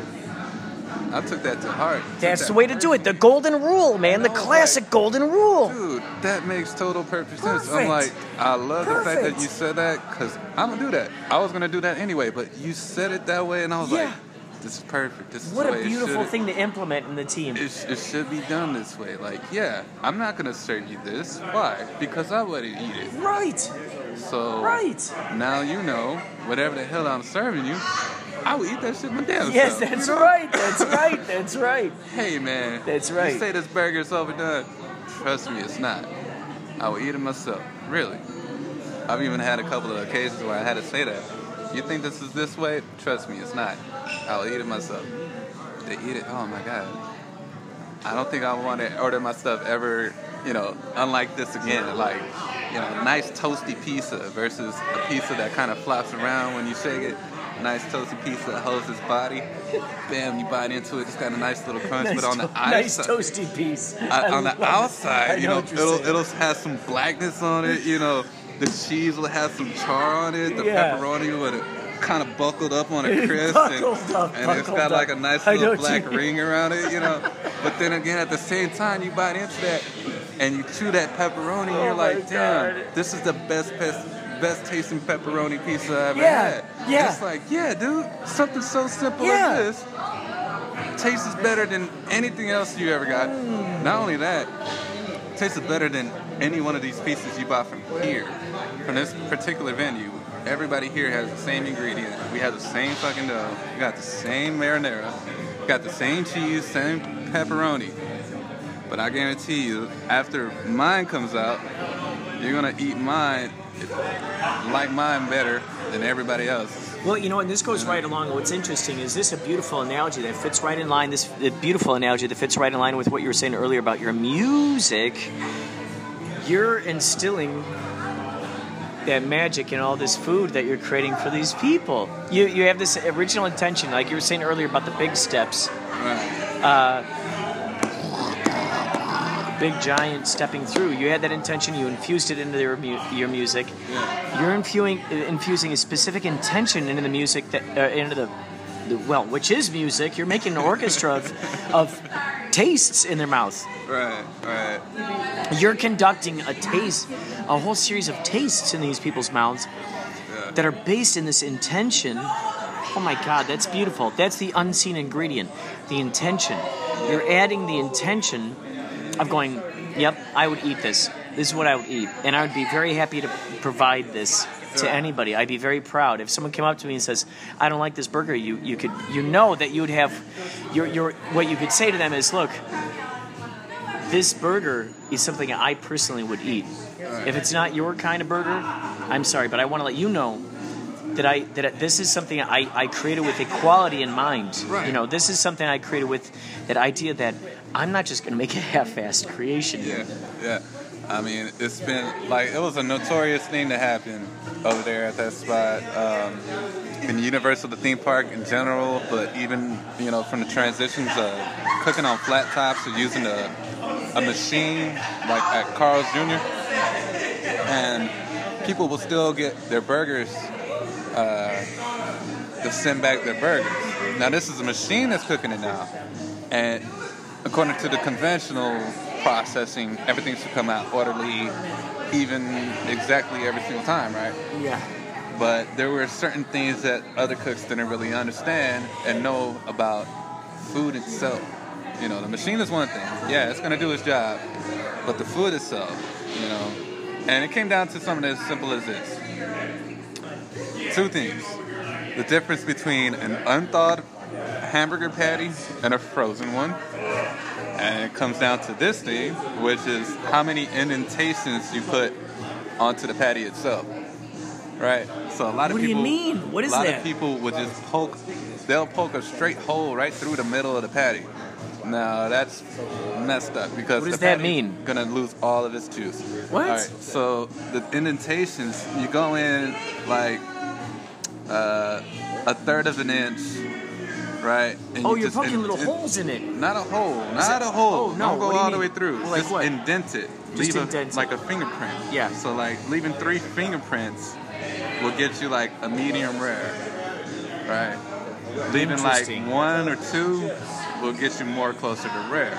[SPEAKER 2] I took that to heart.
[SPEAKER 1] That's
[SPEAKER 2] that
[SPEAKER 1] the way to do it. The golden rule, man. The classic
[SPEAKER 2] like-
[SPEAKER 1] golden rule.
[SPEAKER 2] Dude, that makes total perfect sense. I'm like, I love the fact that you said that because I'm gonna do that. I was gonna do that anyway, but you said it that way, and I was
[SPEAKER 1] Yeah.
[SPEAKER 2] like, this is perfect. This is
[SPEAKER 1] What a beautiful thing to implement in the team.
[SPEAKER 2] It, it should be done this way. Like, yeah, I'm not gonna serve you this. Why? Because I wouldn't eat it.
[SPEAKER 1] Right.
[SPEAKER 2] So
[SPEAKER 1] Right.
[SPEAKER 2] now you know whatever the hell I'm serving you, I will eat that shit my damn
[SPEAKER 1] Yes,
[SPEAKER 2] self.
[SPEAKER 1] that's
[SPEAKER 2] you know?
[SPEAKER 1] right. That's right. That's right.
[SPEAKER 2] Hey man,
[SPEAKER 1] That's right.
[SPEAKER 2] You say this burger is overdone. Trust me, it's not. I will eat it myself. Really. I've even had a couple of occasions where I had to say that. You think this is this way? Trust me, it's not. I will eat it myself. They eat it. Oh my god. I don't think I want to order my stuff ever. You know, unlike this again. Like, you know, nice toasty pizza versus a pizza that kind of flops around when you shake it. Nice toasty pizza that holds its body. Bam, you bite into it. It's got a nice little crunch, but on the
[SPEAKER 1] to- nice
[SPEAKER 2] outside,
[SPEAKER 1] toasty piece. I
[SPEAKER 2] on the
[SPEAKER 1] it.
[SPEAKER 2] outside, you know,
[SPEAKER 1] you're
[SPEAKER 2] it'll
[SPEAKER 1] saying.
[SPEAKER 2] it'll have some blackness on it. You know, the cheese will have some char on it. The
[SPEAKER 1] Yeah.
[SPEAKER 2] pepperoni would kind of buckled up on a crisp, and,
[SPEAKER 1] up,
[SPEAKER 2] and it's got like a nice little black ring around it. You know, but then again, at the same time, you bite into that and you chew that pepperoni, and
[SPEAKER 1] Oh
[SPEAKER 2] you're like, damn,
[SPEAKER 1] God.
[SPEAKER 2] this is the best best. Best tasting pepperoni pizza I ever
[SPEAKER 1] Yeah,
[SPEAKER 2] had.
[SPEAKER 1] yeah.
[SPEAKER 2] It's like, yeah, dude, something so simple
[SPEAKER 1] Yeah.
[SPEAKER 2] as this tastes better than anything else you ever got. Not only that, tastes better than any one of these pieces you buy from here, from this particular venue. Everybody here has the same ingredient. We have the same fucking dough. We got the same marinara. We got the same cheese, same pepperoni. But I guarantee you, after mine comes out, you're gonna eat mine, like mine better than everybody else.
[SPEAKER 1] Well, you know, and this goes right along. What's interesting is this a beautiful analogy that fits right in line. This a beautiful analogy that fits right in line with what you were saying earlier about your music. You're instilling that magic in all this food that you're creating for these people. You you have this original intention, like you were saying earlier about the big steps,
[SPEAKER 2] Right.
[SPEAKER 1] big giant stepping through. You had that intention. You infused it into your mu- your music.
[SPEAKER 2] Yeah.
[SPEAKER 1] You're infusing infusing a specific intention into the music that uh, into the well, which is music. You're making an orchestra of, of tastes in their mouth.
[SPEAKER 2] Right. Right.
[SPEAKER 1] You're conducting a taste, a whole series of tastes in these people's mouths
[SPEAKER 2] Yeah.
[SPEAKER 1] that are based in this intention. Oh my God, that's beautiful. That's the unseen ingredient, the intention. You're adding the intention of going, yep, I would eat this. This is what I would eat. And I would be very happy to provide this to anybody. I'd be very proud. If someone came up to me and says, I don't like this burger, you, you could you know that you would have your your what you could say to them is, look, this burger is something I personally would eat. If it's not your kind of burger, I'm sorry, but I want to let you know that I that this is something I, I created with equality in mind.
[SPEAKER 2] Right.
[SPEAKER 1] You know, this is something I created with that idea that I'm not just going to make a half-assed creation.
[SPEAKER 2] Yeah, yeah. I mean, it's been like it was a notorious thing to happen over there at that spot. Um, in Universal, the theme park in general, but even you know from the transitions of cooking on flat tops or using a, a machine like at Carl's Jr. and people will still get their burgers uh, to send back their burgers. Now this is a machine that's cooking it now, and according to the conventional processing, everything should come out orderly, even exactly every single time, right?
[SPEAKER 1] Yeah.
[SPEAKER 2] But there were certain things that other cooks didn't really understand and know about food itself. You know, the machine is one thing. Yeah, it's gonna do its job, but the food itself, you know, and it came down to something as simple as this: two things. The difference between an unthawed hamburger patty and a frozen one. And it comes down to this thing, which is how many indentations you put onto the patty itself. Right? So a lot of
[SPEAKER 1] What do you
[SPEAKER 2] people
[SPEAKER 1] mean? What is that?
[SPEAKER 2] a lot
[SPEAKER 1] that?
[SPEAKER 2] of people would just poke they'll poke a straight hole right through the middle of the patty. Now that's messed up because
[SPEAKER 1] What does
[SPEAKER 2] the
[SPEAKER 1] that mean?
[SPEAKER 2] gonna lose all of its juice.
[SPEAKER 1] What?
[SPEAKER 2] All right, so the indentations, you go in like uh, a third of an inch, right? And
[SPEAKER 1] Oh,
[SPEAKER 2] you
[SPEAKER 1] you're
[SPEAKER 2] just
[SPEAKER 1] poking
[SPEAKER 2] in-
[SPEAKER 1] little
[SPEAKER 2] in-
[SPEAKER 1] holes in it.
[SPEAKER 2] Not a hole, not a hole.
[SPEAKER 1] oh, no,
[SPEAKER 2] Don't go
[SPEAKER 1] do
[SPEAKER 2] all the way
[SPEAKER 1] mean?
[SPEAKER 2] through.
[SPEAKER 1] Like
[SPEAKER 2] just
[SPEAKER 1] what?
[SPEAKER 2] indent it.
[SPEAKER 1] Just
[SPEAKER 2] Leave
[SPEAKER 1] indent it.
[SPEAKER 2] a, like a fingerprint.
[SPEAKER 1] Yeah.
[SPEAKER 2] So like leaving three fingerprints will get you like a medium rare, right? Leaving like one or two will get you more closer to rare.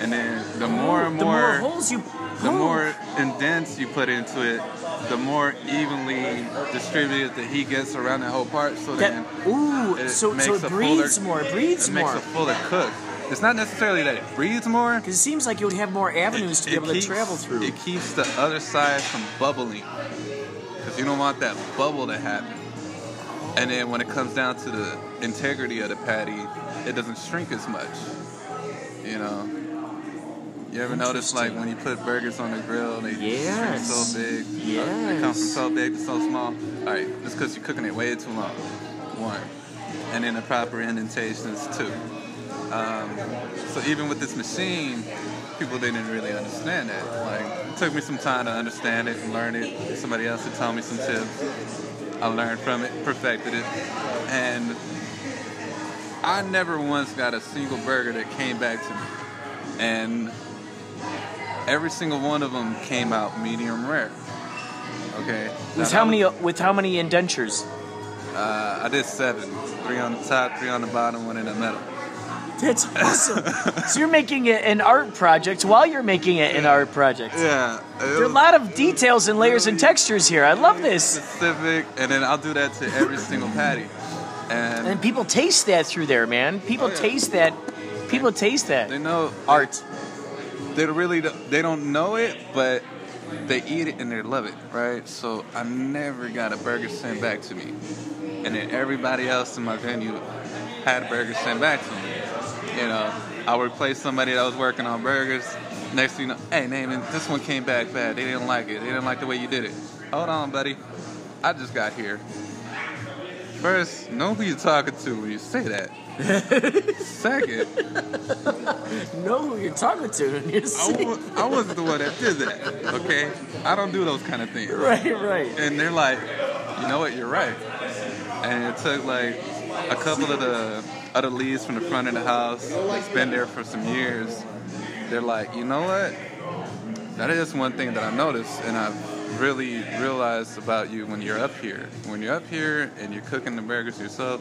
[SPEAKER 2] And then the more and more,
[SPEAKER 1] the more holes you
[SPEAKER 2] the more indents you put into it, the more evenly distributed the heat gets around the whole part. So
[SPEAKER 1] that
[SPEAKER 2] then
[SPEAKER 1] ooh,
[SPEAKER 2] it
[SPEAKER 1] so
[SPEAKER 2] makes
[SPEAKER 1] so it breathes
[SPEAKER 2] fuller-
[SPEAKER 1] more, it breathes
[SPEAKER 2] it
[SPEAKER 1] more.
[SPEAKER 2] makes a fuller cook. It's not necessarily that it breathes more.
[SPEAKER 1] Because it seems like you would have more avenues to be able
[SPEAKER 2] keeps-
[SPEAKER 1] to travel through.
[SPEAKER 2] It keeps the other side from bubbling. Because you don't want that bubble to happen. And then when it comes down to the integrity of the patty, it doesn't shrink as much. You know? You ever notice like when you put burgers on the grill, they
[SPEAKER 1] Yes.
[SPEAKER 2] so big?
[SPEAKER 1] Yes.
[SPEAKER 2] They come from so big to so small. Alright, that's because you're cooking it way too long. One. And then the proper indentations, two. Um, so even with this machine, people didn't really understand that. Like, it took me some time to understand it and learn it. Somebody else had taught me some tips. I learned from it, perfected it, and I never once got a single burger that came back to me. And every single one of them came out medium rare. Okay.
[SPEAKER 1] with how many with how many indentures?
[SPEAKER 2] Uh, I did seven. Three on the top, three on the bottom, one in the middle.
[SPEAKER 1] That's awesome. so you're making it an art project while you're making it an art project.
[SPEAKER 2] Yeah.
[SPEAKER 1] There are a lot of details and layers and textures here. I love this.
[SPEAKER 2] specific, and then I'll do that to every single patty. And,
[SPEAKER 1] And people taste that through there, man. People
[SPEAKER 2] Oh, yeah.
[SPEAKER 1] taste that. People taste that.
[SPEAKER 2] they know
[SPEAKER 1] Art.
[SPEAKER 2] They really don't- they don't know it, but they eat it and they love it, right? So I never got a burger sent back to me, and then everybody else in my venue had a burger sent back to me. You know, I would replace somebody that was working on burgers. Next thing you know, hey, Namon, this one came back bad. They didn't like it. They didn't like the way you did it. Hold on, buddy. I just got here. First, know who you're talking to when you say that. Second,
[SPEAKER 1] Know who you're talking to. and you're
[SPEAKER 2] I, wa- I wasn't the one that did that. Okay, I don't do those kind of things.
[SPEAKER 1] Right, right.
[SPEAKER 2] And they're like, you know what? You're right. And it took like a couple of the other leads from the front of the house that's been there for some years. They're like, you know what? That is one thing that I noticed, and I've really realized about you when you're up here. When you're up here and you're cooking the burgers yourself,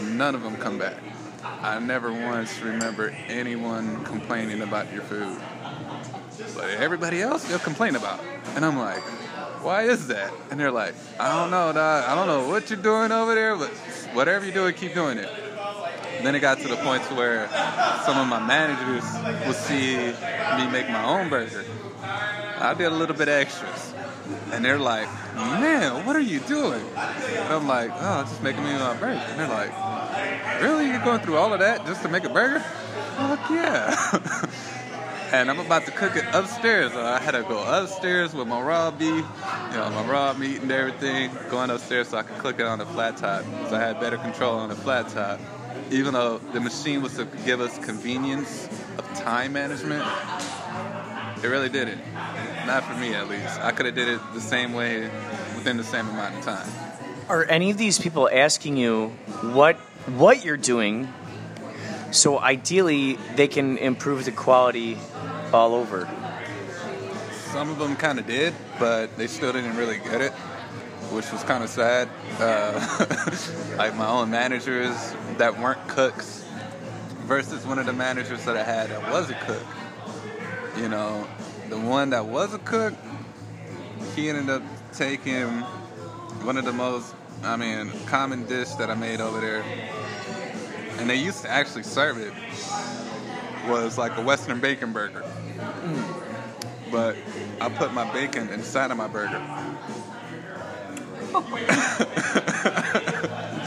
[SPEAKER 2] none of them come back. I never once remember anyone complaining about your food. But everybody else, they'll complain about. And I'm like, why is that? And they're like, I don't know, dog. I don't know what you're doing over there, but whatever you're doing, keep doing it. Then it got to the point where some of my managers would see me make my own burger. I did a little bit extras. And they're like, man, what are you doing? And I'm like, oh, just making me my burger. And they're like, really? You're going through all of that just to make a burger? Fuck yeah. and I'm about to cook it upstairs. So I had to go upstairs with my raw beef, you know, my raw meat and everything, going upstairs so I could cook it on the flat top. So I had better control on the flat top. Even though the machine was to give us convenience of time management, it really didn't. Not for me, at least. I could have did it the same way within the same amount of time.
[SPEAKER 1] Are any of these people asking you what what you're doing? So ideally, they can improve the quality all over.
[SPEAKER 2] Some of them kind of did, but they still didn't really get it, which was kind of sad. Uh, like my own managers that weren't cooks versus one of the managers that I had that was a cook. You know, the one that was a cook, he ended up taking one of the most, I mean, common dish that I made over there, and they used to actually serve it was like a Western bacon burger. But I put my bacon inside of my burger.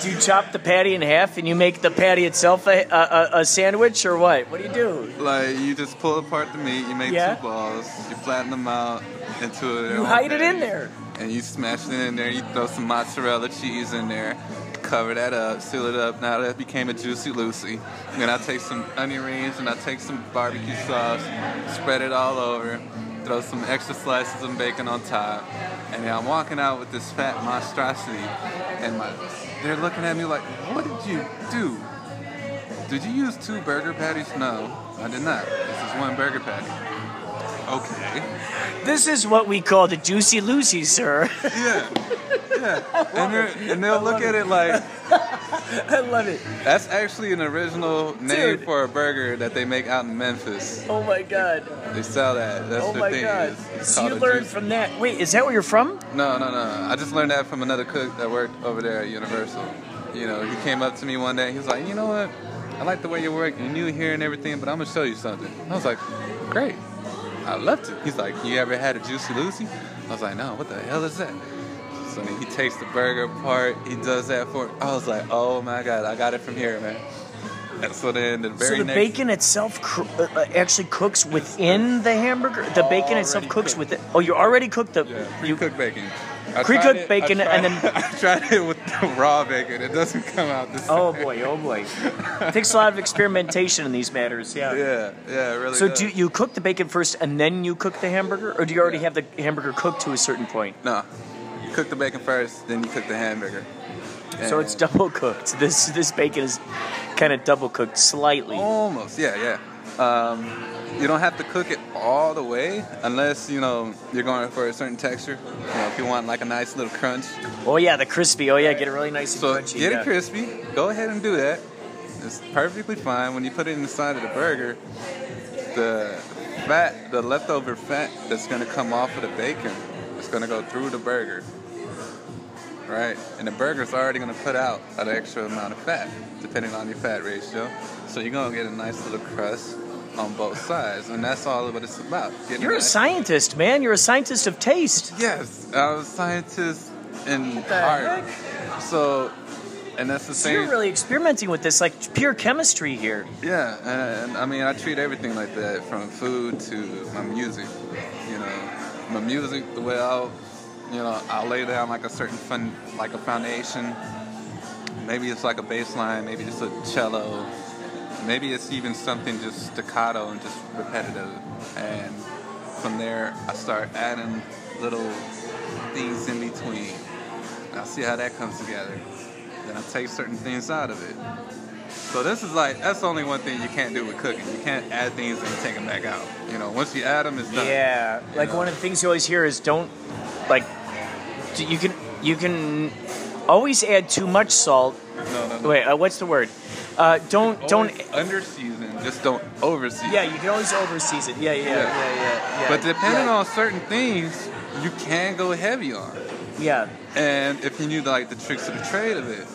[SPEAKER 1] Do you chop the patty in half and you make the patty itself a, a, a sandwich, or what? What do you do?
[SPEAKER 2] Like you just pull apart the meat, you make
[SPEAKER 1] Yeah.
[SPEAKER 2] two balls, you flatten them out into a
[SPEAKER 1] You hide it in there.
[SPEAKER 2] and you smash it in there. You throw some mozzarella cheese in there, cover that up, seal it up. Now that became a juicy Lucy. Then I take some onion rings and I take some barbecue sauce, spread it all over, throw some extra slices of bacon on top, and then I'm walking out with this fat monstrosity, and my they're looking at me like, "What did you do? Did you use two burger patties? No, I did not. This is one burger patty." Okay.
[SPEAKER 1] This is what we call the Juicy Lucy, sir.
[SPEAKER 2] Yeah. Yeah. And, they're, and they'll look at it like,
[SPEAKER 1] I love it.
[SPEAKER 2] that's actually an original name
[SPEAKER 1] Dude.
[SPEAKER 2] for a burger that they make out in Memphis.
[SPEAKER 1] Oh my god.
[SPEAKER 2] They sell that. That's
[SPEAKER 1] Oh
[SPEAKER 2] their
[SPEAKER 1] my
[SPEAKER 2] thing.
[SPEAKER 1] god.
[SPEAKER 2] It's- it's
[SPEAKER 1] So you
[SPEAKER 2] called a
[SPEAKER 1] learned
[SPEAKER 2] juice-
[SPEAKER 1] from that. Wait, is that where you're from?
[SPEAKER 2] No, no, no. I just learned that from another cook that worked over there at Universal. You know, he came up to me one day. He was like, you know what? I like the way you work. You're new here and everything, but I'm gonna show you something. I was like, great. I love to. He's like, you ever had a Juicy Lucy? I was like, no. What the hell is that? So then he takes the burger apart. He does that for. I was like, oh my god, I got it from here, man. And so then the very
[SPEAKER 1] so the
[SPEAKER 2] next.
[SPEAKER 1] bacon itself cr- uh, uh, actually cooks within the hamburger. The bacon itself cooks
[SPEAKER 2] cooked.
[SPEAKER 1] with it. Oh, you already cooked the.
[SPEAKER 2] Yeah,
[SPEAKER 1] you,
[SPEAKER 2] pre-cooked bacon.
[SPEAKER 1] Pre-cooked
[SPEAKER 2] it-
[SPEAKER 1] bacon
[SPEAKER 2] tried-
[SPEAKER 1] and then-
[SPEAKER 2] I tried it with the raw bacon. It doesn't come out the same.
[SPEAKER 1] oh boy, oh boy. it Takes a lot of experimentation in these matters. Yeah.
[SPEAKER 2] Yeah, yeah, really.
[SPEAKER 1] So
[SPEAKER 2] does.
[SPEAKER 1] do you cook the bacon first and then you cook the hamburger, or do you already have the hamburger cooked to a certain point?
[SPEAKER 2] No, cook the bacon first, then you cook the hamburger.
[SPEAKER 1] So it's double cooked. This this bacon is kind of double cooked slightly.
[SPEAKER 2] almost, yeah, yeah. Um, you don't have to cook it all the way unless you know you're going for a certain texture. You know, if you want like a nice little crunch.
[SPEAKER 1] Oh yeah, the crispy. Oh yeah, get it really nice and
[SPEAKER 2] So
[SPEAKER 1] crunchy.
[SPEAKER 2] get
[SPEAKER 1] yeah.
[SPEAKER 2] it crispy. Go ahead and do that. It's perfectly fine. When you put it inside of the burger, the fat, the leftover fat that's gonna come off of the bacon, is gonna go through the burger. Right? And the burger's already gonna put out an extra amount of fat, depending on your fat ratio. So you're gonna get a nice little crust on both sides. And that's all what it's about.
[SPEAKER 1] You're a
[SPEAKER 2] nice-
[SPEAKER 1] scientist, man. You're a scientist of taste.
[SPEAKER 2] Yes, I was a scientist in
[SPEAKER 1] the
[SPEAKER 2] art. So and that's the
[SPEAKER 1] So
[SPEAKER 2] same
[SPEAKER 1] you're really experimenting with this, like pure chemistry here.
[SPEAKER 2] Yeah, and I mean, I treat everything like that, from food to my music. You know, my music, the way I'll, you know, I'll lay down like a certain fun, like a foundation. Maybe it's like a bass line, maybe just a cello, maybe it's even something just staccato and just repetitive. And from there, I start adding little things in between. I'll see how that comes together. Then I take certain things out of it. So this is like that's the only one thing you can't do with cooking. You can't add things and take them back out. You know, once you add them, it's done.
[SPEAKER 1] Yeah, like
[SPEAKER 2] know.
[SPEAKER 1] one of the things you always hear is don't like you can you can always add too much salt.
[SPEAKER 2] No, no, no.
[SPEAKER 1] Wait, uh, what's the word? Uh, don't don't.
[SPEAKER 2] Always under season, just don't over season.
[SPEAKER 1] Yeah, you can always overseason. Yeah, yeah, yeah,
[SPEAKER 2] Yeah.
[SPEAKER 1] yeah, yeah. yeah.
[SPEAKER 2] But depending
[SPEAKER 1] yeah.
[SPEAKER 2] on certain things, you can go heavy on.
[SPEAKER 1] yeah,
[SPEAKER 2] And if you knew like the tricks of the trade of it,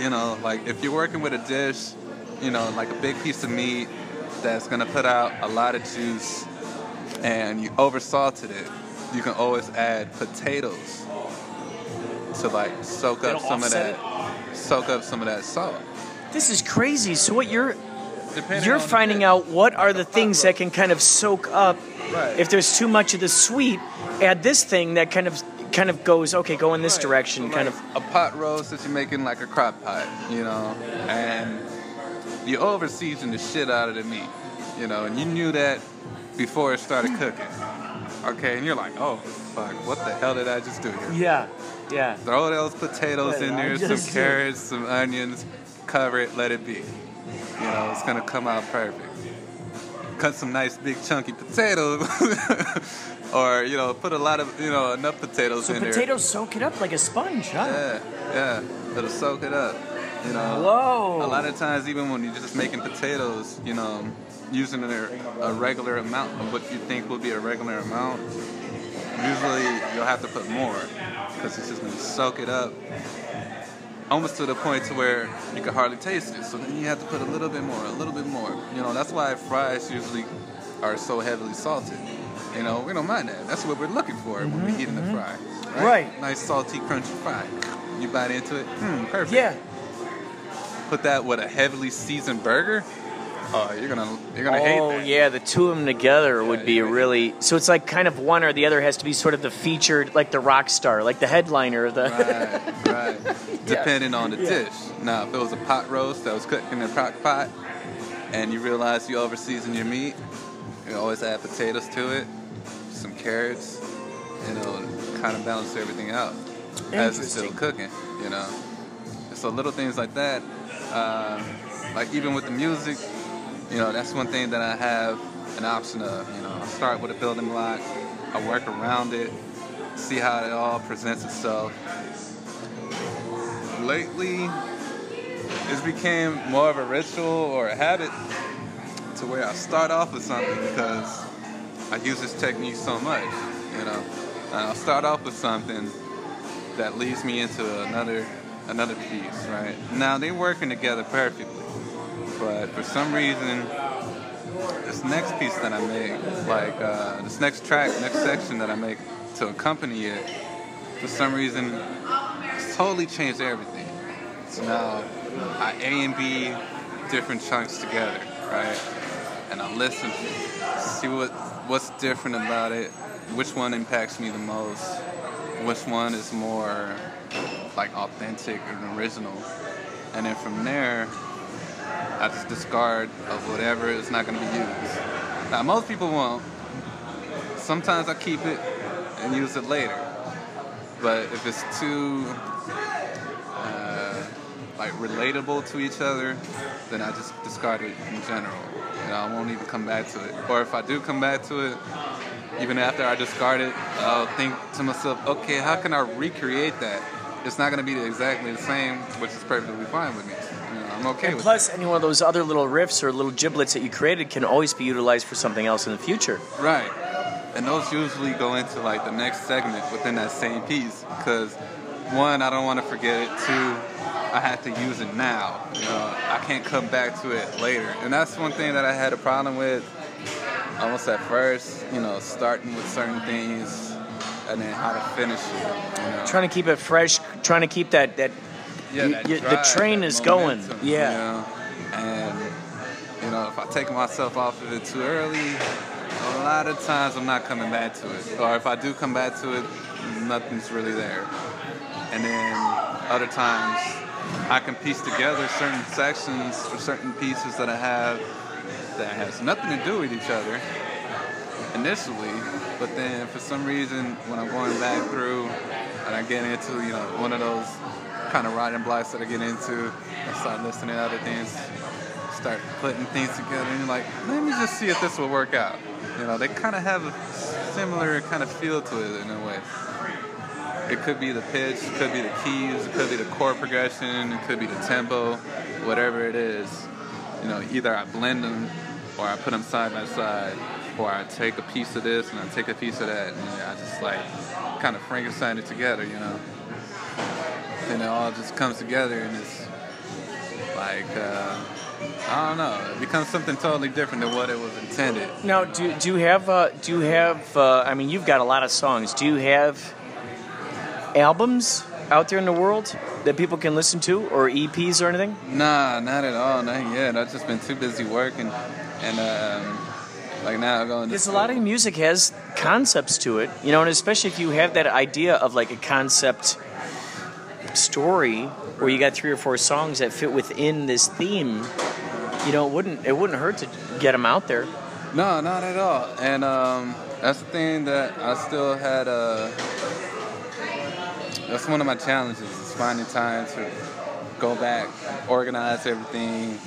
[SPEAKER 2] you know, like if you're working with a dish, you know, like a big piece of meat that's gonna put out a lot of juice, and you oversalted it, you can always add potatoes to like soak up some of that, soak up some of that salt.
[SPEAKER 1] this is crazy. So what you're
[SPEAKER 2] depending
[SPEAKER 1] you're finding out what are the
[SPEAKER 2] pot
[SPEAKER 1] things that can kind of soak up.
[SPEAKER 2] Right.
[SPEAKER 1] If there's too much of the sweet, add this thing that kind of kind of goes okay, go in this
[SPEAKER 2] Right.
[SPEAKER 1] direction,
[SPEAKER 2] So,
[SPEAKER 1] kind
[SPEAKER 2] like,
[SPEAKER 1] of.
[SPEAKER 2] a pot roast that you're making like a crock pot, you know, and you over season the shit out of the meat, you know, and you knew that before it started cooking. Okay, and you're like, oh fuck, what the hell did I just do here?
[SPEAKER 1] Yeah, yeah.
[SPEAKER 2] Throw those potatoes in there, some carrots, some onions, cover it, let it be. You know, it's gonna come out perfect. Cut some nice big chunky potatoes, or you know, put a lot of you know enough potatoes
[SPEAKER 1] So
[SPEAKER 2] in there.
[SPEAKER 1] potatoes soak it up like a sponge, huh?
[SPEAKER 2] Yeah, yeah, it'll soak it up. You know,
[SPEAKER 1] Whoa.
[SPEAKER 2] a lot of times, even when you're just making potatoes, you know, using a, a regular amount of what you think will be a regular amount, usually you'll have to put more because it's just gonna soak it up almost to the point to where you can hardly taste it. So then you have to put a little bit more, a little bit more. You know, that's why fries usually are so heavily salted. You know, we don't mind that. That's what we're looking for when we're eating the fry.
[SPEAKER 1] Right.
[SPEAKER 2] Nice salty, crunchy fry. You bite into it, hmm, perfect.
[SPEAKER 1] Yeah.
[SPEAKER 2] Put that with a heavily seasoned burger. Oh, you're gonna you're gonna hate
[SPEAKER 1] Oh
[SPEAKER 2] that.
[SPEAKER 1] yeah, the two of them together would be really. So it's like kind of one or the other has to be sort of the featured, like the rock star, like the headliner of the.
[SPEAKER 2] Right, right. Depending on the dish. Now, if it was a pot roast that was cooked in a crock pot, and you realize you over season your meat, you always add potatoes to it, some carrots, and it'll kind of balance everything out as it's still cooking. You know, so little things like that. Uh, like even with the music, you know, that's one thing that I have an option of. You know, I start with a building block, I work around it, see how it all presents itself. Lately, it's became more of a ritual or a habit to where I start off with something because I use this technique so much, you know. And I'll start off with something that leads me into another another piece, right? Now they're working together perfectly, but for some reason, this next piece that I make, like uh, this next track, next section that I make to accompany it, for some reason, it's totally changed everything. So now I A and B different chunks together, right? And I listen, see what what's different about it, which one impacts me the most, which one is more like authentic and original, and then from there, I just discard of whatever is not going to be used. Now most people won't. Sometimes I keep it and use it later, but if it's too uh, like relatable to each other, then I just discard it in general. You know, I won't even come back to it. Or if I do come back to it, even after I discard it, I'll think to myself, okay, how can I recreate that? It's not going to be exactly the same, which is perfectly fine with me. I'm okay
[SPEAKER 1] And
[SPEAKER 2] with
[SPEAKER 1] plus, any one of those other little riffs or little giblets that you created can always be utilized for something else in the future.
[SPEAKER 2] Right. And those usually go into like the next segment within that same piece because one, I don't want to forget it. Two, I have to use it now. You know, I can't come back to it later. And that's one thing that I had a problem with almost at first. You know, starting with certain things and then how to finish it. You know?
[SPEAKER 1] Trying to keep it fresh, trying to keep that that
[SPEAKER 2] yeah,
[SPEAKER 1] you- you- the train is going. Yeah.
[SPEAKER 2] You know? And, you know, if I take myself off of it too early, a lot of times I'm not coming back to it. Or if I do come back to it, nothing's really there. And then other times I can piece together certain sections or certain pieces that I have that has nothing to do with each other initially, but then for some reason when I'm going back through and I get into, you know, one of those kind of writing blocks that I get into, I start listening to other things, start putting things together and you're like, let me just see if this will work out. You know, they kind of have a similar kind of feel to it in a way. It could be the pitch, it could be the keys, it could be the chord progression, it could be the tempo, whatever it is. You know, either I blend them or I put them side by side, or I take a piece of this and I take a piece of that, and I just like kind of Frankenstein it together, you know. Then it all just comes together and it's like, uh, I don't know, it becomes something totally different than what it was intended.
[SPEAKER 1] Now, do, do you have uh, do you have? Uh, I mean, you've got a lot of songs. Do you have albums? out there in the world that people can listen to, or EPs or anything?
[SPEAKER 2] Nah, not at all. Not yet. I've just been too busy working, and um, like now going. To.
[SPEAKER 1] Because a lot of music has concepts to it, you know, and especially if you have that idea of like a concept story where you got three or four songs that fit within this theme, you know, it wouldn't it wouldn't hurt to get them out there.
[SPEAKER 2] No, not at all. And um, that's the thing that I still had. Uh, that's one of my challenges is finding time to go back, organize everything,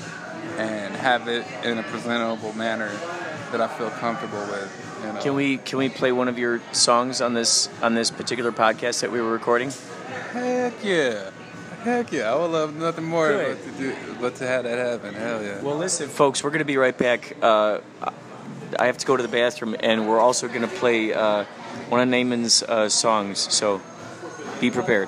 [SPEAKER 2] and have it in a presentable manner that I feel comfortable with. You know?
[SPEAKER 1] Can we can we play one of your songs on this on this particular podcast that we were recording?
[SPEAKER 2] Heck yeah. Heck yeah. I would love nothing more but to, do, but to have that happen. Hell yeah.
[SPEAKER 1] Well, listen, folks, we're going to be right back. Uh, I have to go to the bathroom, and we're also going to play uh, one of Namon's uh, songs. So be prepared.